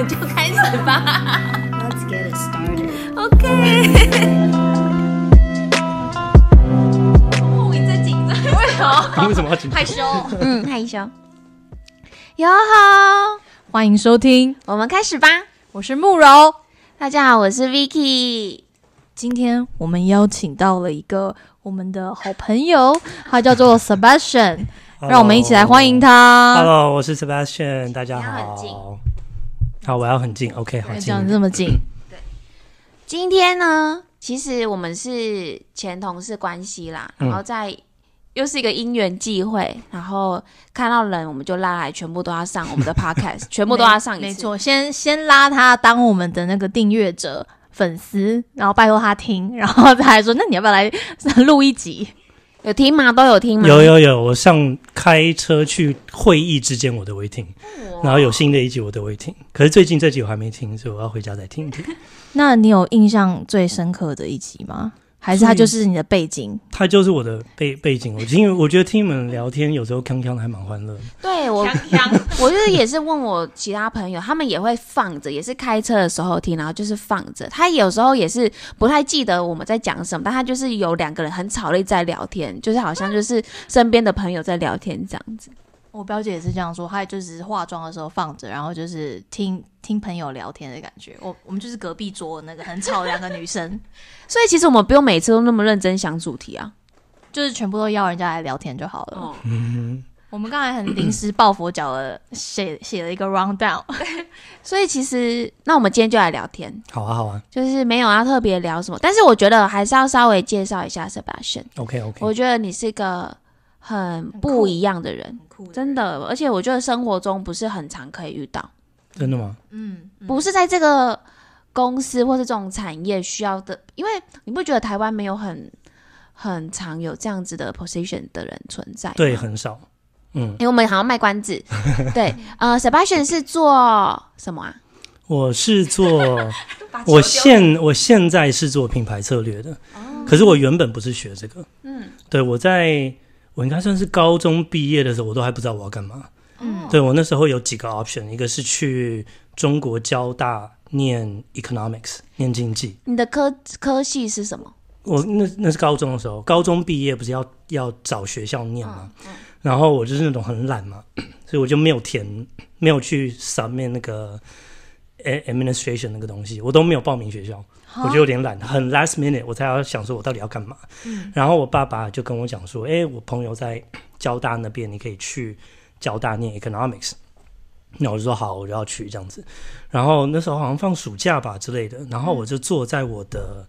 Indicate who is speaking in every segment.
Speaker 1: 们就开始吧。
Speaker 2: Let's get it started.
Speaker 1: OK。哦，你在紧张？为什么？
Speaker 3: 为什么要紧张
Speaker 1: 害？羞？嗯，害羞。哟吼，
Speaker 4: 欢迎收听，
Speaker 1: 我们开始吧。
Speaker 4: 我是慕柔。
Speaker 1: 大家好，我是 Vicky。
Speaker 4: 今天我们邀请到了一个我们的好朋友，他叫做 Sebastian，让我们一起来欢迎他。
Speaker 3: Hello，我是 Sebastian，大家好。好，我要很近，OK，好近
Speaker 4: 这。么近，对
Speaker 1: 今天呢，其实我们是前同事关系啦，
Speaker 3: 嗯
Speaker 1: 然后在又是一个因缘际会，然后看到人我们就拉来，全部都要上我们的 podcast，全部都要上一次。
Speaker 4: 没错，先先拉他当我们的那个订阅者。粉丝，然后拜托他听，然后他还说，那你要不要来录一集？
Speaker 1: 有听吗？都有听吗？
Speaker 3: 有有有，我上开车去会议之间我都会听，然后有新的一集我都会听。可是最近这集我还没听，所以我要回家再听一听。
Speaker 4: 那你有印象最深刻的一集吗？还是他就是你的背景？
Speaker 3: 他就是我的背背景，我因为，我觉得听你们聊天有时候锵锵的还蛮欢乐。
Speaker 1: 对我，我就是也是问我其他朋友，他们也会放着，也是开车的时候听，然后就是放着。他有时候也是不太记得我们在讲什么，但他就是有两个人很吵的在聊天，就是好像就是身边的朋友在聊天这样子。
Speaker 4: 我表姐也是这样说，她就只是化妆的时候放着，然后就是听听朋友聊天的感觉。我我们就是隔壁桌那个很吵的两个女生，
Speaker 1: 所以其实我们不用每次都那么认真想主题啊。
Speaker 4: 就是全部都邀人家来聊天就好了。我们刚才很临时抱佛脚的写写了一个 round down，
Speaker 1: 所以其实那我们今天就来聊天，
Speaker 3: 好啊好啊
Speaker 1: 就是没有要特别聊什么，但是我觉得还是要稍微介绍一下 Sebastian。
Speaker 3: ，OK OK。
Speaker 1: 我觉得你是一个很不一样的人，真的，而且我觉得生活中不是很常可以遇到，
Speaker 3: 真的吗？
Speaker 4: 嗯，
Speaker 1: 不是在这个公司或是这种产业需要的，因为你不觉得台湾没有很很常有这样子的 position 的人存在？
Speaker 3: 对，，很少。嗯，
Speaker 1: 因为我们好像卖关子，对，呃，Sebastian 是做什么啊？
Speaker 3: 我是做，我现我现在是做品牌策略的，可是我原本不是学这个。嗯，对我在我应该算是高中毕业的时候，我都还不知道我要干嘛。
Speaker 4: 嗯
Speaker 3: 对我那时候有几个 option，一个是去中国交大念 economics，念经济。
Speaker 1: 你的科科系是什么？
Speaker 3: 我那那是高中的时候，高中毕业不是要要找学校念吗？然后我就是那种很懒嘛，所以我就没有填，没有去 submit 那个 administration 那个东西，我都没有报名学校，我就有点懒，很 last minute 我才要想说我到底要干嘛。然后我爸爸就跟我讲说，哎、我朋友在交大那边，你可以去交大念 economics。那我就说好，我就要去这样子。然后那时候好像放暑假吧之类的，然后我就坐在我的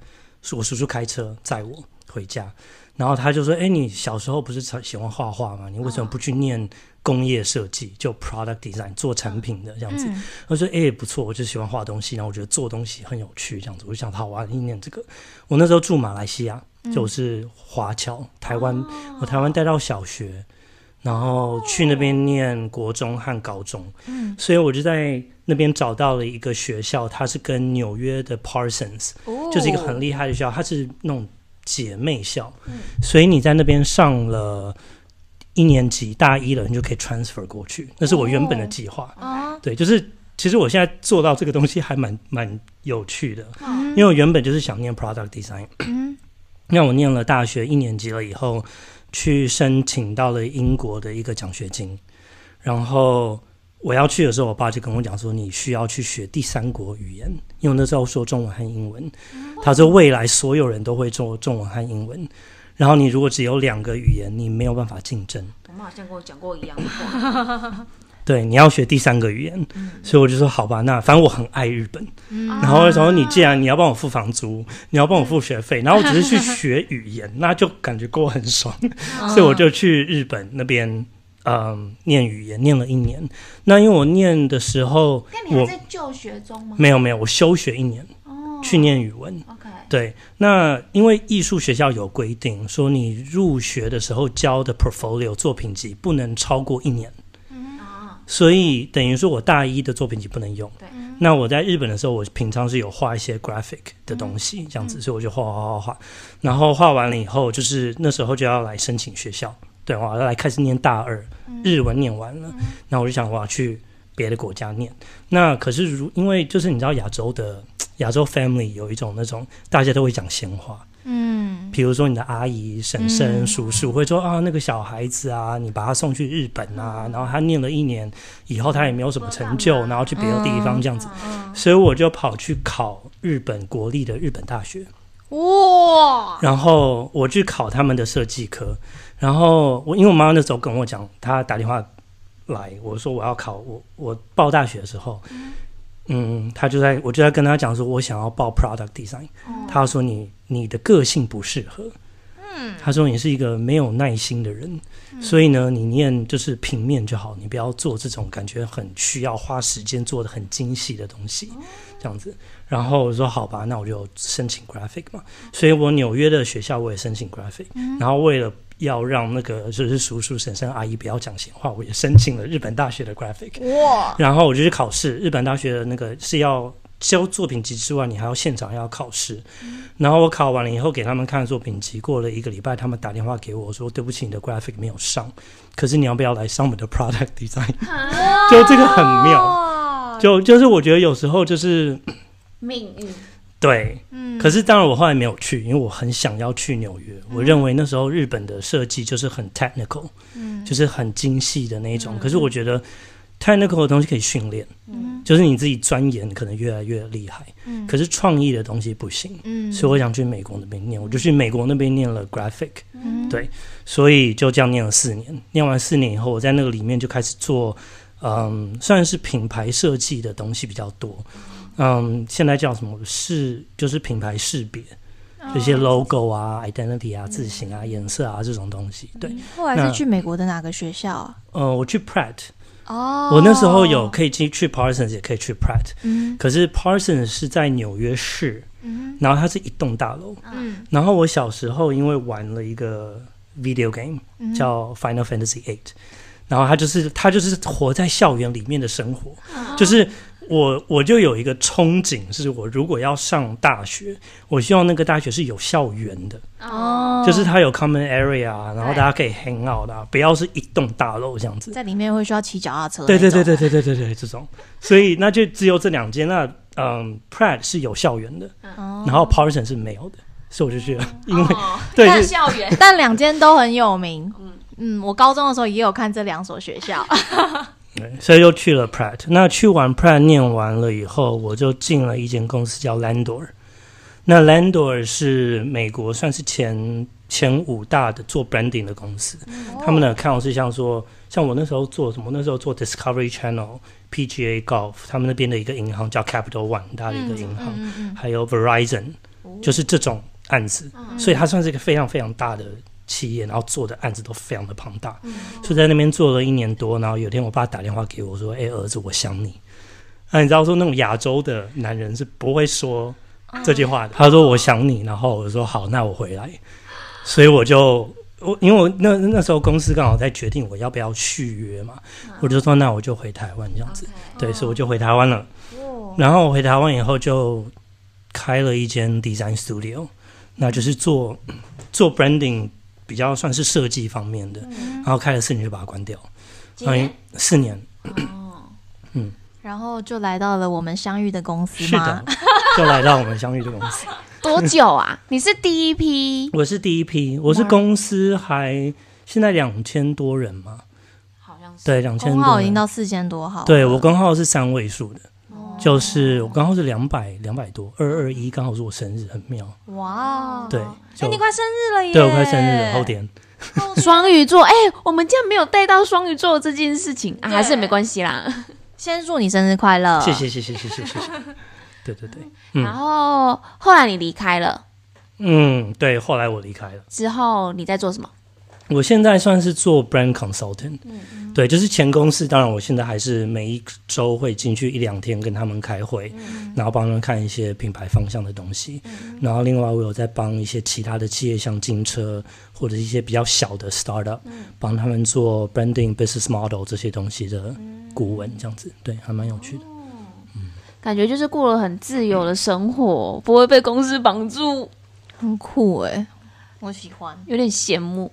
Speaker 3: 我叔叔开车载我回家，然后他就说：“哎、你小时候不是常喜欢画画吗？你为什么不去念工业设计，就 product design 做产品的这样子？”我说：“哎、不错，我就喜欢画东西，然后我觉得做东西很有趣，这样子，我就想好，我要念这个。我那时候住马来西亚，就是华侨，台湾，我台湾待到小学。”然后去那边念国中和高中，嗯所以我就在那边找到了一个学校，它是跟纽约的 Parsons，、就是一个很厉害的学校，它是那种姐妹校，所以你在那边上了一年级大一了，你就可以 transfer 过去，那是我原本的计划。对，就是其实我现在做到这个东西还蛮蛮有趣的，因为我原本就是想念 product design，那我念了大学一年级了以后，去申请到了英国的一个奖学金，然后我要去的时候，我爸就跟我讲说，你需要去学第三国语言，因为那时候说中文和英文，他说未来所有人都会说中文和英文，然后你如果只有两个语言，你没有办法竞争。
Speaker 1: 我妈好像跟我讲过一样的话。
Speaker 3: 对，你要学第三个语言，所以我就说好吧，那反正我很爱日本，
Speaker 1: 嗯。
Speaker 3: 然后我说你既然你要帮我付房租，你要帮我付学费，然后我只是去学语言，那就感觉过很爽，所以我就去日本那边。嗯，念语言念了一年，那因为我念的时候，
Speaker 1: 那你还
Speaker 3: 我
Speaker 1: 在就学中吗？
Speaker 3: 没有没有，我休学一年
Speaker 1: 哦
Speaker 3: 去念语文。
Speaker 1: ，OK，
Speaker 3: 对，那因为艺术学校有规定，说你入学的时候交的 portfolio 作品集不能超过一年，
Speaker 1: 嗯，
Speaker 3: 所以等于说我大一的作品集不能用。
Speaker 1: 对
Speaker 3: 那我在日本的时候，我平常是有画一些 graphic 的东西，这样子，所以我就画画画画画。然后画完了以后，就是那时候就要来申请学校，对，我要来开始念大二，日文念完了，那我就想我要去别的国家念。那可是如因为就是你知道亚洲的亚洲 family 有一种那种大家都会讲闲话，
Speaker 4: 嗯。
Speaker 3: 比如说你的阿姨、婶婶、
Speaker 4: 嗯。
Speaker 3: 叔叔会说啊，那个小孩子啊，你把他送去日本啊，然后他念了一年以后，他也没有什么成就，然后去别的地方这样子，所以我就跑去考日本国立的日本大学，
Speaker 4: 哇，
Speaker 3: 然后我去考他们的设计科，然后我因为我妈妈那时候跟我讲，她打电话来，我说我要考，我我报大学的时候。嗯，她就在我就在跟她讲说，我想要报 product design，、她说你你的个性不适合，嗯，她说你是一个没有耐心的人，所以呢，你念就是平面就好，你不要做这种感觉很需要花时间做的很精细的东西，这样子。然后我说好吧，那我就申请 graphic 嘛。所以我纽约的学校我也申请 graphic，、然后为了要让那个就是叔叔婶婶阿姨不要讲闲话，我也申请了日本大学的 graphic。
Speaker 4: 哇，
Speaker 3: 然后我就去考试，日本大学的那个是要交作品集之外，你还要现场要考试。然后我考完了以后给他们看作品集，过了一个礼拜，他们打电话给我说：“对不起，你的 graphic 没有上，可是你要不要来上我们的 product design？” 就这个很妙，就就是我觉得有时候就是
Speaker 1: 命运，
Speaker 3: 对，
Speaker 4: 嗯
Speaker 3: 可是当然我后来没有去，因为我很想要去纽约。我认为那时候日本的设计就是很 technical，
Speaker 4: 嗯
Speaker 3: 就是很精细的那一种。可是我觉得 technical 的东西可以训练，
Speaker 4: 嗯
Speaker 3: 就是你自己钻研可能越来越厉害。
Speaker 4: 嗯
Speaker 3: 可是创意的东西不行，
Speaker 4: 嗯
Speaker 3: 所以我想去美国那边念，我就去美国那边念了 graphic，
Speaker 4: 嗯
Speaker 3: 对，所以就这样念了四年。念完四年以后，我在那个里面就开始做，嗯，算是品牌设计的东西比较多。嗯，现在叫什么？识，就是品牌识别，这些 logo 啊、identity 啊、字形啊、颜色啊这种东西。对，
Speaker 4: 后来是去美国的哪个学校啊？
Speaker 3: 呃，我去 Pratt，
Speaker 4: 哦。
Speaker 3: 我那时候有可以去去 Parsons，也可以去 Pratt，
Speaker 4: 嗯。
Speaker 3: 可是 Parsons 是在纽约市，
Speaker 4: 嗯。
Speaker 3: 然后它是一栋大楼。
Speaker 4: 嗯。
Speaker 3: 然后我小时候因为玩了一个 video game
Speaker 4: 嗯。
Speaker 3: 叫 Final Fantasy Eight，然后它就是它就是活在校园里面的生活，就是我我就有一个憧憬，是我如果要上大学，我希望那个大学是有校园的，
Speaker 4: 哦，
Speaker 3: 就是它有 common area，啊然后大家可以 hang out 的、啊，不要是一栋大楼这样子。
Speaker 4: 在里面会需要骑脚踏车，
Speaker 3: 对对对，对对对对对，这种，所以那就只有这两间。那嗯，Pratt 是有校园的，
Speaker 4: 哦
Speaker 3: 然后 Parson 是没有的，所以我就去了，因为、
Speaker 1: 哦
Speaker 3: 对
Speaker 1: 看校园，
Speaker 4: 但两间都很有名。嗯，我高中的时候也有看这两所学校。
Speaker 3: 对，所以就去了 Pratt。那去完 Pratt 念完了以后，我就进了一间公司叫 Landor。那 Landor 是美国算是前前五大的做 branding 的公司，他们的 account 是像说，像我那时候做什么，那时候做 Discovery Channel、PGA Golf，他们那边的一个银行叫 Capital One，很大的一个银行，
Speaker 4: 嗯嗯
Speaker 3: 还有 Verizon，就是这种案子，所以它算是一个非常非常大的企业，然后做的案子都非常的庞大，所以在那边做了一年多，然后有一天我爸打电话给我说：“哎、儿子，我想你。”那你知道说那种亚洲的男人是不会说这句话的，他说：“我想你。”然后我说：“好，那我回来。”所以我就我因为我那那时候公司刚好在决定我要不要续约嘛，我就说那我就回台湾这样子。对，所以我就回台湾了。然后我回台湾以后就开了一间 design studio，那就是做做 branding 比较算是设计方面的，然后开了四年就把它关掉。嗯，四年嗯
Speaker 4: 然后就来到了我们相遇的公司
Speaker 3: 是
Speaker 4: 吗
Speaker 3: 的？，就来到我们相遇的公司。
Speaker 1: 多久啊？你是第一批，
Speaker 3: 我是第一批，我是公司还现在两千多人嘛，
Speaker 1: 好像是
Speaker 3: 对，两千多人。
Speaker 4: 号已经到四千多号。
Speaker 3: 对我工号是三位数的，就是我刚好是两百两百多，二二一刚好是我生日，很妙。
Speaker 4: 哇，
Speaker 3: 对，
Speaker 4: 哎，
Speaker 3: 就
Speaker 4: 你快生日了耶！
Speaker 3: 对我快生日了，后天。
Speaker 1: 双鱼座。哎、我们竟然没有带到双鱼座这件事情啊，还是没关系啦。
Speaker 4: 先祝你生日快乐！
Speaker 3: 谢谢谢谢谢谢谢谢。对对对，嗯
Speaker 1: 然后后来你离开了
Speaker 3: 嗯，对，后来我离开了。
Speaker 1: 之后，你在做什么？
Speaker 3: 我现在算是做 brand consultant，、对，就是前公司，当然我现在还是每一周会进去一两天跟他们开会，然后帮他们看一些品牌方向的东西，然后另外我有在帮一些其他的企业，像金车或者一些比较小的 startup，、帮他们做 branding business model 这些东西的顾问，这样子，对，还蛮有趣的。
Speaker 1: 感觉就是过了很自由的生活，不会被公司绑住，
Speaker 4: 很酷哎，我喜欢。
Speaker 1: 有点羡慕。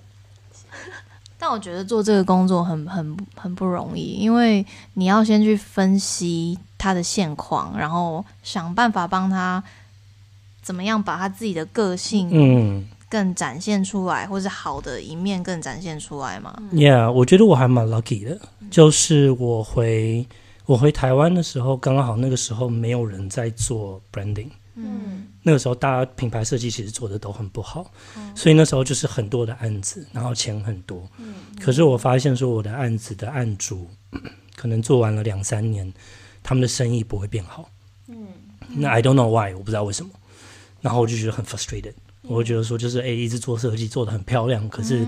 Speaker 4: 但我觉得做这个工作很很很不容易，因为你要先去分析他的现况，然后想办法帮他怎么样把他自己的个性
Speaker 3: 嗯
Speaker 4: 更展现出来，或是好的一面更展现出来嘛。
Speaker 3: ，Yeah，我觉得我还蛮 lucky 的，就是我回我回台湾的时候，刚刚好那个时候没有人在做 branding。
Speaker 1: 嗯
Speaker 3: 那个时候大家品牌设计其实做的都很不好，所以那时候就是很多的案子，然后钱很多。可是我发现说我的案子的案主 可能做完了两三年，他们的生意不会变好。嗯那 I don't know why，我不知道为什么。然后我就觉得很 frustrated，我会觉得说就是哎、一直做设计做的很漂亮，可是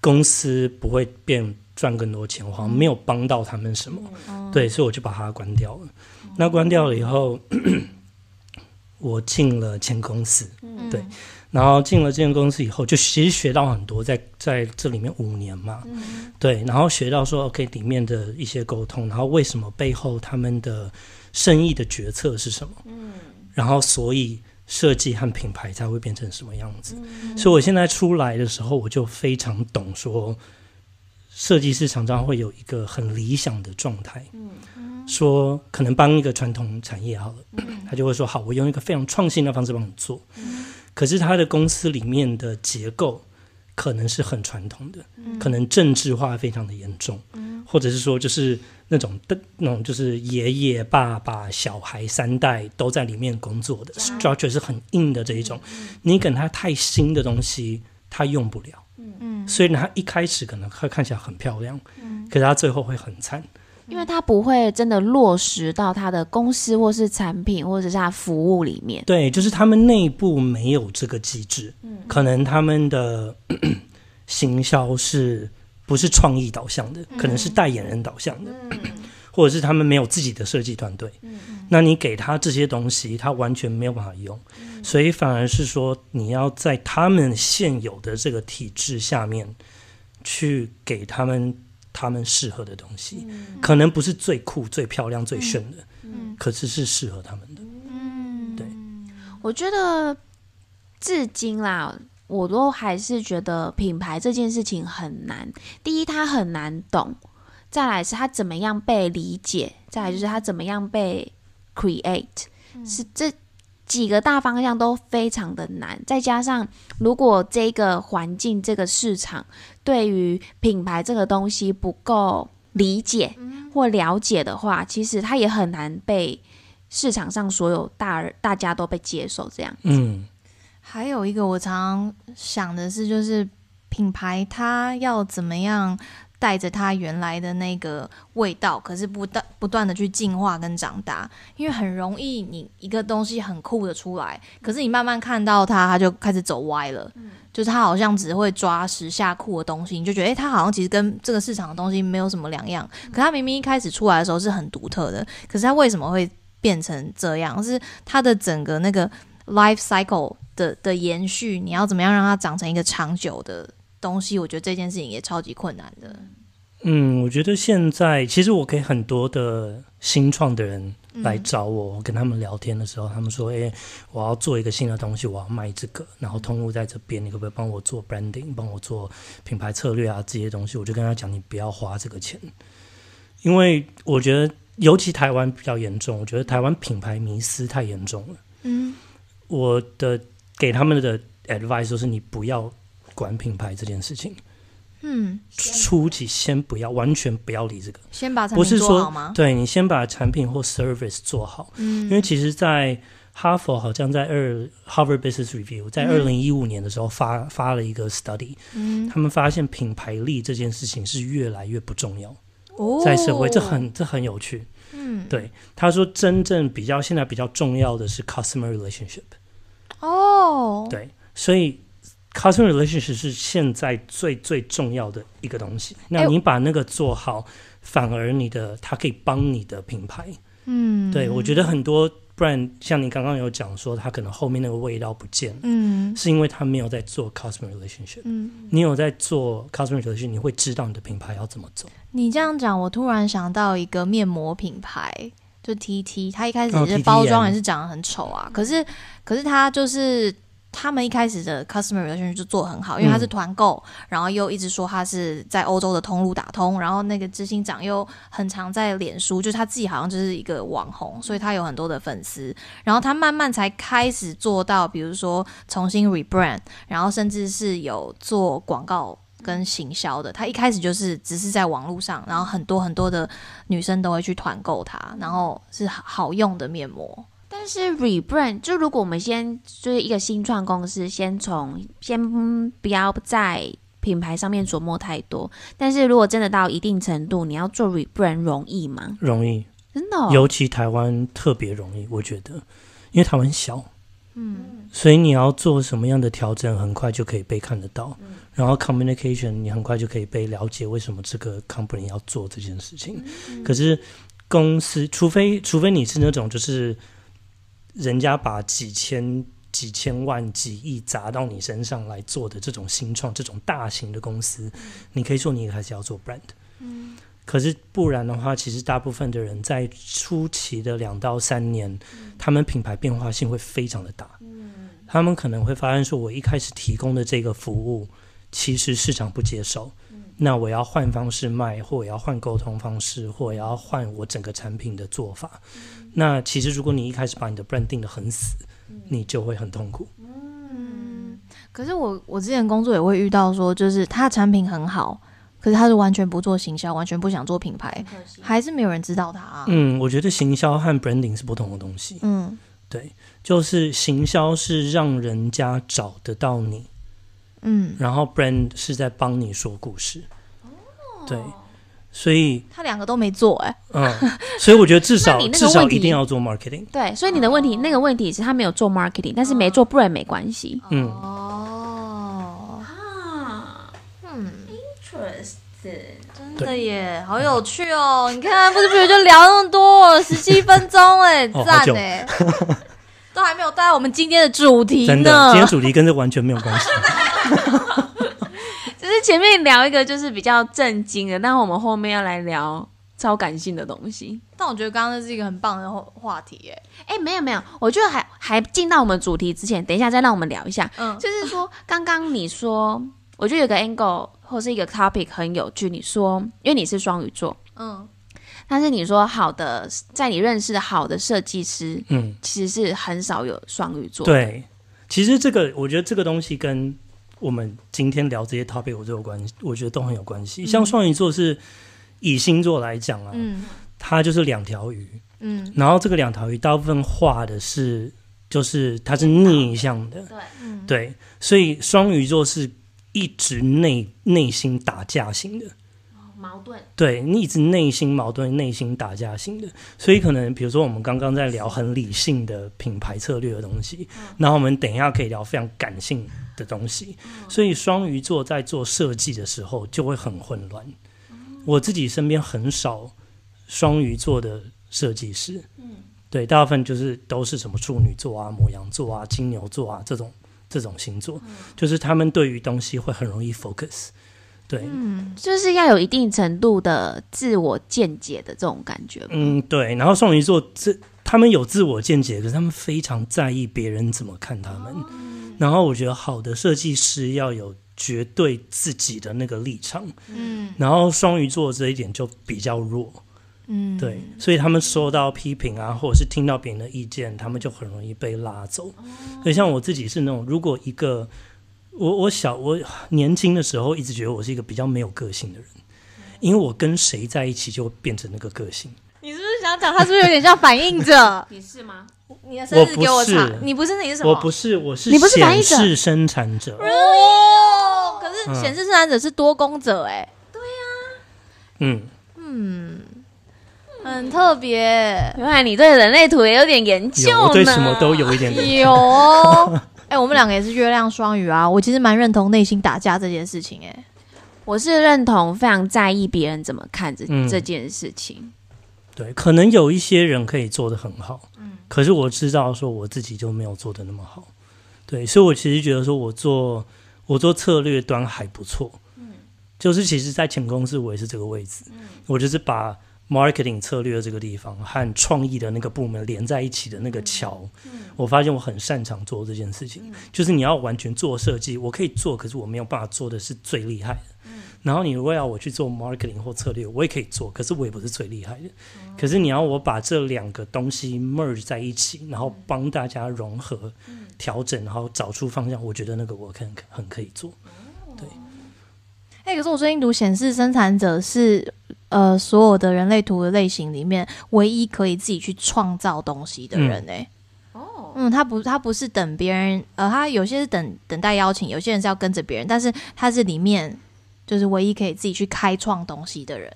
Speaker 3: 公司不会变赚更多钱，我好像没有帮到他们什么。对，所以我就把它关掉了。那关掉了以后，我进了前公司，对，然后进了这间公司以后，就其实学到很多，在在这里面五年嘛，对，然后学到说 OK 里面的一些沟通，然后为什么背后他们的生意的决策是什么，嗯。然后所以设计和品牌才会变成什么样子。所以我现在出来的时候，我就非常懂说，设计师常常会有一个很理想的状态，说可能帮一个传统产业好了，他就会说好，我用一个非常创新的方式帮你做，可是他的公司里面的结构可能是很传统的，可能政治化非常的严重，或者是说就是那种的那种就是爷爷、爸爸、小孩三代都在里面工作的 structure 是很硬的这一种，你给他太新的东西，他用不了。
Speaker 4: 嗯。
Speaker 3: 所以呢，他一开始可能会看起来很漂亮，可是他最后会很惨。
Speaker 1: 因为它不会真的落实到他的公司或是产品或者是他服务里面。
Speaker 3: 对，就是他们内部没有这个机制，可能他们的 行销是不是创意导向的，可能是代言人导向的，或者是他们没有自己的设计团队。嗯那你给他这些东西，他完全没有办法用，所以反而是说你要在他们现有的这个体制下面去给他们他们适合的东西，可能不是最酷、最漂亮、最炫的，可是是适合他们的。对，
Speaker 1: 我觉得至今啦，我都还是觉得品牌这件事情很难。第一，它很难懂；再来是它怎么样被理解；再来就是它怎么样被 create，、是这几个大方向都非常的难。再加上如果这个环境、这个市场对于品牌这个东西不够理解或了解的话，其实它也很难被。市场上所有大大家都被接受，这样
Speaker 3: 嗯。
Speaker 4: 还有一个我常常想的是，就是品牌它要怎么样带着它原来的那个味道，可是不断不断的去进化跟长大，因为很容易你一个东西很酷的出来，可是你慢慢看到它，它就开始走歪了。嗯就是它好像只会抓时下酷的东西，你就觉得诶，它好像其实跟这个市场的东西没有什么两样。可它明明一开始出来的时候是很独特的，可是它为什么会变成这样？是它的整个那个 life cycle 的的延续，你要怎么样让它长成一个长久的东西？我觉得这件事情也超级困难的。
Speaker 3: 嗯，我觉得现在其实我给很多的新创的人来找我，我跟他们聊天的时候，他们说：“诶，我要做一个新的东西，我要卖这个，然后通路在这边，你可不可以帮我做 branding，帮我做品牌策略啊这些东西？”我就跟他讲：“你不要花这个钱，因为我觉得尤其台湾比较严重，我觉得台湾品牌迷失太严重了。
Speaker 4: 嗯
Speaker 3: 我的给他们的 advice 就是你不要管品牌这件事情。”
Speaker 4: 嗯，
Speaker 3: 初期先不要，完全不要理这个。
Speaker 4: 先把产品
Speaker 3: 不是说
Speaker 4: 做好吗？
Speaker 3: 对你先把产品或 service 做好，
Speaker 4: 嗯
Speaker 3: 因为其实，在哈佛好像在二 Harvard Business Review 在二零一五年的时候发、发了一个 study，
Speaker 4: 嗯
Speaker 3: 他们发现品牌力这件事情是越来越不重要，
Speaker 4: 哦
Speaker 3: 在社会这很这很有趣。
Speaker 4: 嗯
Speaker 3: 对，他说真正比较现在比较重要的是 customer relationship，
Speaker 4: 哦，
Speaker 3: 对，所以 customer relationship 是现在最最重要的一个东西。那
Speaker 4: 哎
Speaker 3: 你把那个做好，反而你的它可以帮你的品牌。
Speaker 4: 嗯，
Speaker 3: 对我觉得很多，不然像你刚刚有讲说，它可能后面那个味道不见了，
Speaker 4: 嗯
Speaker 3: 是因为它没有在做 customer relationship。
Speaker 4: 嗯，
Speaker 3: 你有在做 customer relationship，你会知道你的品牌要怎么走。
Speaker 4: 你这样讲，我突然想到一个面膜品牌，就 T T，它一开始
Speaker 3: 哦
Speaker 4: 也是包装也是长得很丑啊，可是可是它就是他们一开始的 customer relation 就做得很好，因为他是团购，然后又一直说他是在欧洲的通路打通，然后那个执行长又很常在脸书，就是他自己好像就是一个网红，所以他有很多的粉丝，然后他慢慢才开始做到，比如说重新 rebrand，然后甚至是有做广告。跟行销的，他一开始就是只是在网络上，然后很多很多的女生都会去团购它，然后是好好用的面膜。
Speaker 1: 但是 rebrand 就如果我们先就是一个新创公司，先从先不要在品牌上面琢磨太多。但是如果真的到一定程度，你要做 rebrand 容易吗？
Speaker 3: 容易，
Speaker 1: 真的哦、
Speaker 3: 尤其台湾特别容易，我觉得，因为台湾小，
Speaker 4: 嗯，
Speaker 3: 所以你要做什么样的调整，很快就可以被看得到。然后 communication 你很快就可以被了解为什么这个 company 要做这件事情。可是公司，除非除非你是那种就是人家把几千几千万几亿砸到你身上来做的这种新创，这种大型的公司，你可以说你还是要做 brand。可是不然的话，其实大部分的人在初期的两到三年，他们品牌变化性会非常的大。他们可能会发现说，我一开始提供的这个服务，其实市场不接受，那我要换方式卖，或我要换沟通方式，或我要换我整个产品的做法。那其实如果你一开始把你的 brand 定的很死，你就会很痛苦。
Speaker 4: 嗯可是我我之前工作也会遇到说，就是他的产品很好，可是他是完全不做行销，完全不想做品牌，还是没有人知道他、啊。
Speaker 3: 嗯，我觉得行销和 branding 是不同的东西。
Speaker 4: 嗯
Speaker 3: 对，就是行销是让人家找得到你，
Speaker 4: 嗯，
Speaker 3: 然后 brand 是在帮你说故事。对，所以
Speaker 4: 他两个都没做、哎，
Speaker 3: 嗯，所以我觉得至少
Speaker 1: 你那
Speaker 3: 至少
Speaker 1: 个问题
Speaker 3: 一定要做 marketing。
Speaker 1: 对，所以你的问题，那个问题是他没有做 marketing，但是没做 brand 没关系。
Speaker 3: 嗯，
Speaker 4: 哦，
Speaker 1: 啊，
Speaker 4: 嗯
Speaker 1: ，，interesting。
Speaker 4: 真的耶，好有趣哦！你看，不知不觉就聊那么多，十七分钟，哎，赞哎，都还没有带到我们今天的主题
Speaker 3: 真的，
Speaker 4: 呢
Speaker 3: 今。天主题跟这完全没有关系。
Speaker 1: 前面聊一个就是比较震惊的，但我们后面要来聊超感性的东西。
Speaker 4: 但我觉得刚刚那是一个很棒的话话题耶。
Speaker 1: 哎，没有没有，我觉得还还进到我们主题之前，等一下再让我们聊一下。
Speaker 4: 嗯，
Speaker 1: 就是说，刚刚你说，我觉得有个 angle 或是一个 topic 很有趣。你说，因为你是双鱼座，
Speaker 4: 嗯
Speaker 1: 但是你说好的，在你认识的好的设计师，
Speaker 3: 嗯，
Speaker 1: 其实是很少有双鱼座。
Speaker 3: 对，其实这个我觉得这个东西跟我们今天聊这些 topic 我都有关系，我觉得都很有关系。像双鱼座是以星座来讲啊，
Speaker 4: 嗯。
Speaker 3: 它就是两条鱼，
Speaker 4: 嗯。
Speaker 3: 然后这个两条鱼大部分画的是就是它是逆向的，
Speaker 1: 对，
Speaker 4: 嗯，
Speaker 3: 对，所以双鱼座是一直内内心打架型的。
Speaker 1: 矛盾。
Speaker 3: 对你一直内心矛盾、内心打架型的，所以可能比如说我们刚刚在聊很理性的品牌策略的东西，然后我们等一下可以聊非常感性的东西，所以双鱼座在做设计的时候就会很混乱。我自己身边很少双鱼座的设计师，嗯对，大部分就是都是什么处女座啊、摩羊座啊、金牛座啊这种这种星座，就是他们对于东西会很容易 focus。对，
Speaker 4: 嗯
Speaker 1: 就是要有一定程度的自我见解的这种感觉。
Speaker 3: 嗯，对。然后双鱼座这他们有自我见解，可是他们非常在意别人怎么看他们。然后我觉得好的设计师要有绝对自己的那个立场。
Speaker 4: 嗯
Speaker 3: 然后双鱼座这一点就比较弱，
Speaker 4: 嗯，
Speaker 3: 对，所以他们收到批评啊，或者是听到别人的意见，他们就很容易被拉走。所以像我自己是那种，如果一个我我小我年轻的时候一直觉得我是一个比较没有个性的人，因为我跟谁在一起就会变成那个个性。
Speaker 4: 想讲他是不是有点像反应者？
Speaker 1: 你是吗？
Speaker 4: 你的生日给我查，你不是你是什么？
Speaker 3: 我不是，我是
Speaker 1: 你不是反应者
Speaker 3: 显示生产者。
Speaker 4: 哦，可是
Speaker 3: 嗯
Speaker 4: 显示生产者是多功者哎，
Speaker 3: 嗯，
Speaker 4: 嗯，很特别。
Speaker 1: 原来你对人类图也有点研究呢。
Speaker 3: 我对什么都有一点点。
Speaker 4: 有哦，哎、我们两个也是月亮双鱼啊。我其实蛮认同内心打架这件事情、哎，
Speaker 1: 我是认同非常在意别人怎么看这、
Speaker 3: 嗯
Speaker 1: 这件事情。
Speaker 3: 对，可能有一些人可以做得很好，嗯，可是我知道说我自己就没有做的那么好，对，所以我其实觉得说我做我做策略端还不错，嗯，就是其实，在前公司我也是这个位置，嗯，我就是把 marketing 策略这个地方和创意的那个部门连在一起的那个桥，我发现我很擅长做这件事情。就是你要完全做设计，我可以做，可是我没有办法做的是最厉害的。然后你如果要我去做 marketing 或策略，我也可以做，可是我也不是最厉害的。可是你要我把这两个东西 merge 在一起，然后帮大家融合、调整，然后找出方向，我觉得那个我很很可以做。
Speaker 4: 对哎、可是我最近读显示生产者是呃所有的人类图的类型里面唯一可以自己去创造东西的人哎、
Speaker 1: 哦，
Speaker 4: 嗯，他不，他不是等别人，呃，他有些是等等待邀请，有些人是要跟着别人，但是他是里面就是唯一可以自己去开创东西的人。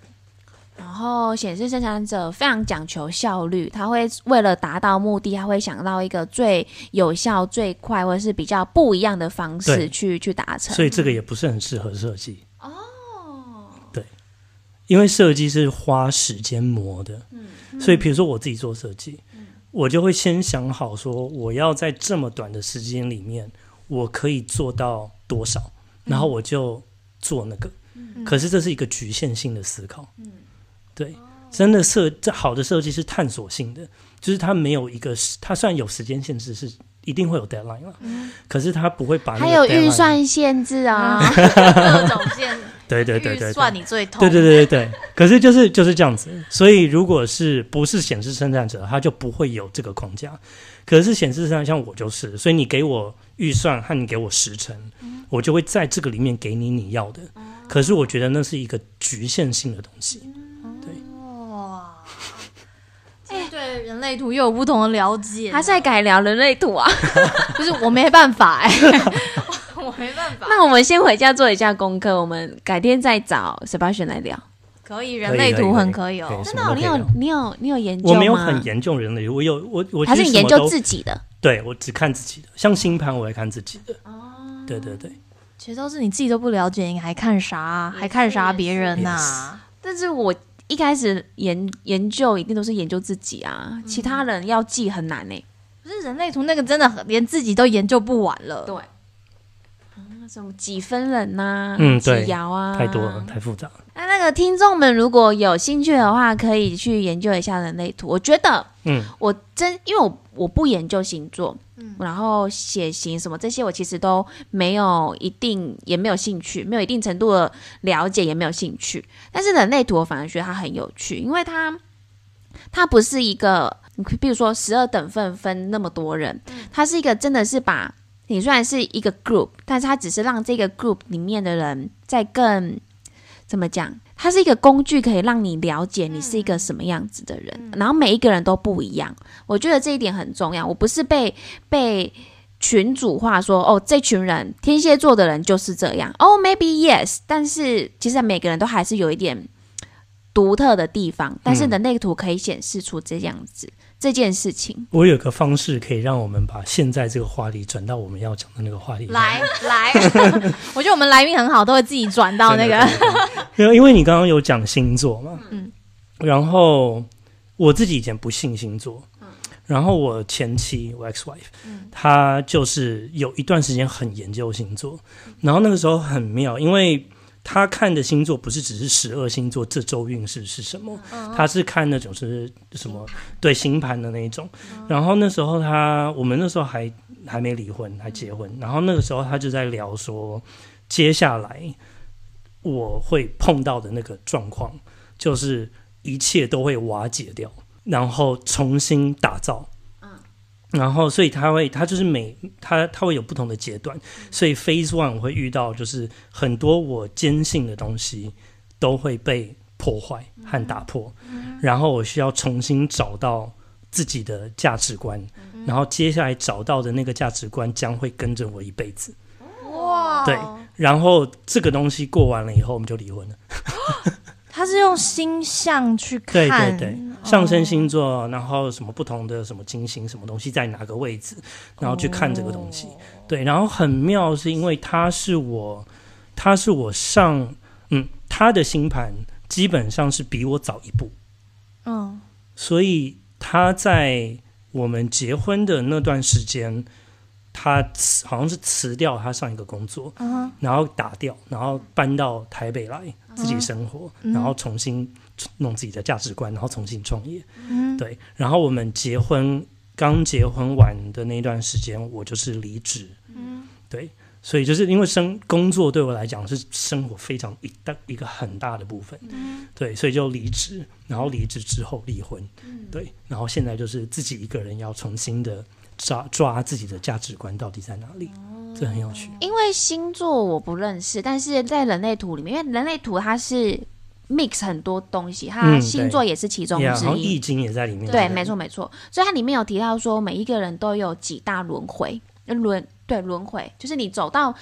Speaker 1: 然后显示生产者非常讲求效率，他会为了达到目的，他会想到一个最有效、最快，或者是比较不一样的方式去去达成。
Speaker 3: 所以这个也不是很适合设计。因为设计是花时间磨的，嗯。所以比如说我自己做设计，我就会先想好说我要在这么短的时间里面，我可以做到多少，然后我就做那个。可是这是一个局限性的思考，嗯。对，真的设这好的设计是探索性的，就是它没有一个时，它虽然有时间限制是。一定会有 deadline 了，可是他不会把那个
Speaker 1: 还有预算限制啊，
Speaker 4: 各种限
Speaker 3: 对对对对对。
Speaker 4: 预算你最痛。
Speaker 3: 对对对对。对，可是就是就是这样子，所以如果是不是显示生产者，他就不会有这个框架。可是显示生产像我就是，所以你给我预算和你给我时程，我就会在这个里面给你你要的。可是我觉得那是一个局限性的东西。
Speaker 4: 哇，这对人类图又有不同的了解。
Speaker 1: 他在改良人类图啊。
Speaker 4: 不是我没办法哎、我没办法。
Speaker 1: 那我们先回家做一下功课，我们改天再找 Sebastian 来聊。
Speaker 4: 可以，人类图很可以哦。
Speaker 1: 真的哦、你有你有你有研究吗？
Speaker 3: 我没有很研究人类，我有我我
Speaker 1: 还是你研究自己的？
Speaker 3: 对我只看自己的，像星盘我也看自己的。哦对对对，
Speaker 4: 其实都是你自己都不了解，你还看啥？还看啥别人呐、
Speaker 1: 但是我一开始研研究一定都是研究自己啊，其他人要记很难呢、
Speaker 4: 不是人类图那个真的很连自己都研究不完了。
Speaker 1: 对，啊，什么几分人呐、
Speaker 3: 嗯对
Speaker 1: 几爻啊，
Speaker 3: 太多了，太复杂了。
Speaker 1: 那那个听众们如果有兴趣的话，可以去研究一下人类图。我觉得
Speaker 3: 嗯，
Speaker 1: 我真因为我我不研究星座，然后血型什么这些，我其实都没有一定也没有兴趣，没有一定程度的了解，也没有兴趣。但是人类图我反而觉得它很有趣，因为它它不是一个，你比如说十二等份分那么多人，它是一个真的是把你虽然是一个 group，但是它只是让这个 group 里面的人在更怎么讲？它是一个工具，可以让你了解你是一个什么样子的人，然后每一个人都不一样。我觉得这一点很重要。我不是被被群主化说哦，这群人天蝎座的人就是这样哦，maybe yes，但是其实每个人都还是有一点独特的地方，但是人类图可以显示出这样子、这件事情。
Speaker 3: 我有个方式可以让我们把现在这个话题转到我们要讲的那个话题。
Speaker 4: 来来，我觉得我们来宾很好，都会自己转到那个。
Speaker 3: 没有，因为你刚刚有讲星座嘛，
Speaker 4: 嗯。
Speaker 3: 然后我自己以前不信星座，然后我前妻我 ex wife，、她就是有一段时间很研究星座，然后那个时候很妙，因为她看的星座不是只是十二星座这周运势是什么，她是看那种是什么对星盘的那一种，然后那时候她我们那时候还还没离婚，还结婚，然后那个时候她就在聊说接下来。我会碰到的那个状况，就是一切都会瓦解掉，然后重新打造。然后，所以他会，他就是每他他会有不同的阶段，所以 Phase One 我会遇到就是很多我坚信的东西都会被破坏和打破，然后我需要重新找到自己的价值观，然后接下来找到的那个价值观将会跟着我一辈子。
Speaker 4: 哇。
Speaker 3: 对，然后这个东西过完了以后，我们就离婚了。
Speaker 4: 他是用星象去
Speaker 3: 对
Speaker 4: 看，
Speaker 3: 对对，上升星座，然后什么不同的什么金星什么东西在哪个位置，然后去看这个东西。对，然后很妙是因为他是我，他是我上，嗯，他的星盘基本上是比我早一步，
Speaker 4: 嗯，
Speaker 3: 所以他在我们结婚的那段时间，他辞好像是辞掉他上一个工作，
Speaker 4: 嗯
Speaker 3: 然后打掉，然后搬到台北来，自己生活，然后重新弄自己的价值观，然后重新创业。
Speaker 4: 嗯，
Speaker 3: 对，然后我们结婚刚结婚完的那段时间，我就是离职。嗯，对，所以就是因为生工作对我来讲是生活非常一大一个很大的部分。嗯，对，所以就离职，然后离职之后离婚。嗯，对，然后现在就是自己一个人要重新的抓抓自己的价值观到底在哪里，这很有趣。
Speaker 1: 因为星座我不认识，但是在人类图里面，因为人类图它是 mix 很多东西，它
Speaker 3: 嗯
Speaker 1: 星座也是其中之一。
Speaker 3: 后易经也在里面。
Speaker 1: 对，没错没错。所以它里面有提到说，每一个人都有几大轮回，呃轮对轮回，就是你走到。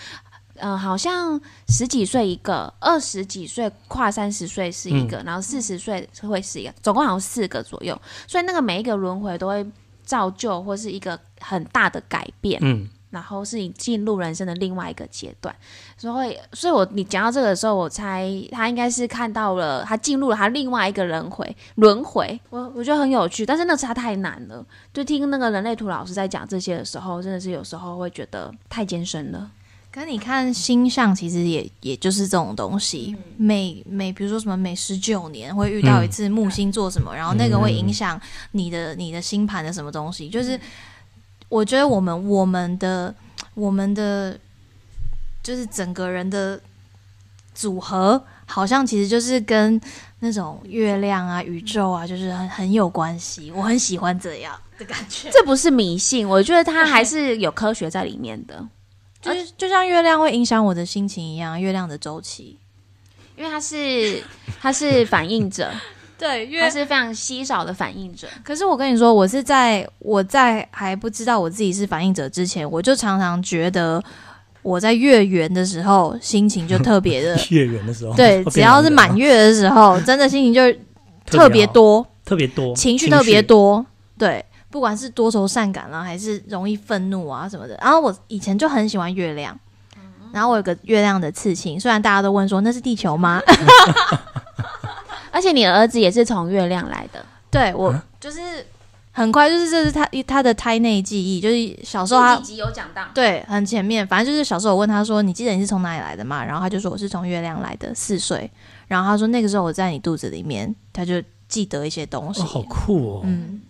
Speaker 1: 嗯、好像十几岁一个，二十几岁跨三十岁是一个，然后四十岁会是一个，总共好像四个左右。所以那个每一个轮回都会造就或是一个很大的改变。
Speaker 3: 嗯，
Speaker 1: 然后是你进入人生的另外一个阶段，所以，所以我你讲到这个的时候，我猜他应该是看到了他进入了他另外一个轮回轮回，我我觉得很有趣，但是那差太难了。就听那个人类图老师在讲这些的时候，真的是有时候会觉得太艰深了。
Speaker 4: 可你看星象，其实也也就是这种东西。每每比如说什么每十九年会遇到一次木星做什么，然后那个会影响你的你的星盘的什么东西。就是我觉得我们我们的我们的就是整个人的组合，好像其实就是跟那种月亮啊、宇宙啊，就是很很有关系。我很喜欢这样的感觉。
Speaker 1: 这不是迷信，我觉得它还是有科学在里面的，
Speaker 4: 就是就像月亮会影响我的心情一样，月亮的周期。
Speaker 1: 因为它是它是反应者，
Speaker 4: 对，
Speaker 1: 它是非常稀少的反应者。
Speaker 4: 可是我跟你说，我是在我在还不知道我自己是反应者之前，我就常常觉得我在月圆的时候心情就特别的
Speaker 3: 月圆的时候，
Speaker 4: 对，只要是满月的时候，真的心情就特别，多，
Speaker 3: 特别多，
Speaker 4: 情绪特别多，对。不管是多愁善感啦、还是容易愤怒啊什么的。然后我以前就很喜欢月亮，然后我有个月亮的刺青，虽然大家都问说那是地球吗？
Speaker 1: 而且你儿子也是从月亮来的，
Speaker 4: 对我
Speaker 3: 啊
Speaker 4: 就是很快，就是这是他他的胎内记忆，就是小时候他
Speaker 1: 集有讲到？
Speaker 4: 对很前面，反正就是小时候我问他说：“你记得你是从哪里来的吗？”然后他就说：“我是从月亮来的，四岁。”然后他说：“那个时候我在你肚子里面。”他就记得一些东西。
Speaker 3: 哦，好酷哦！
Speaker 4: 嗯，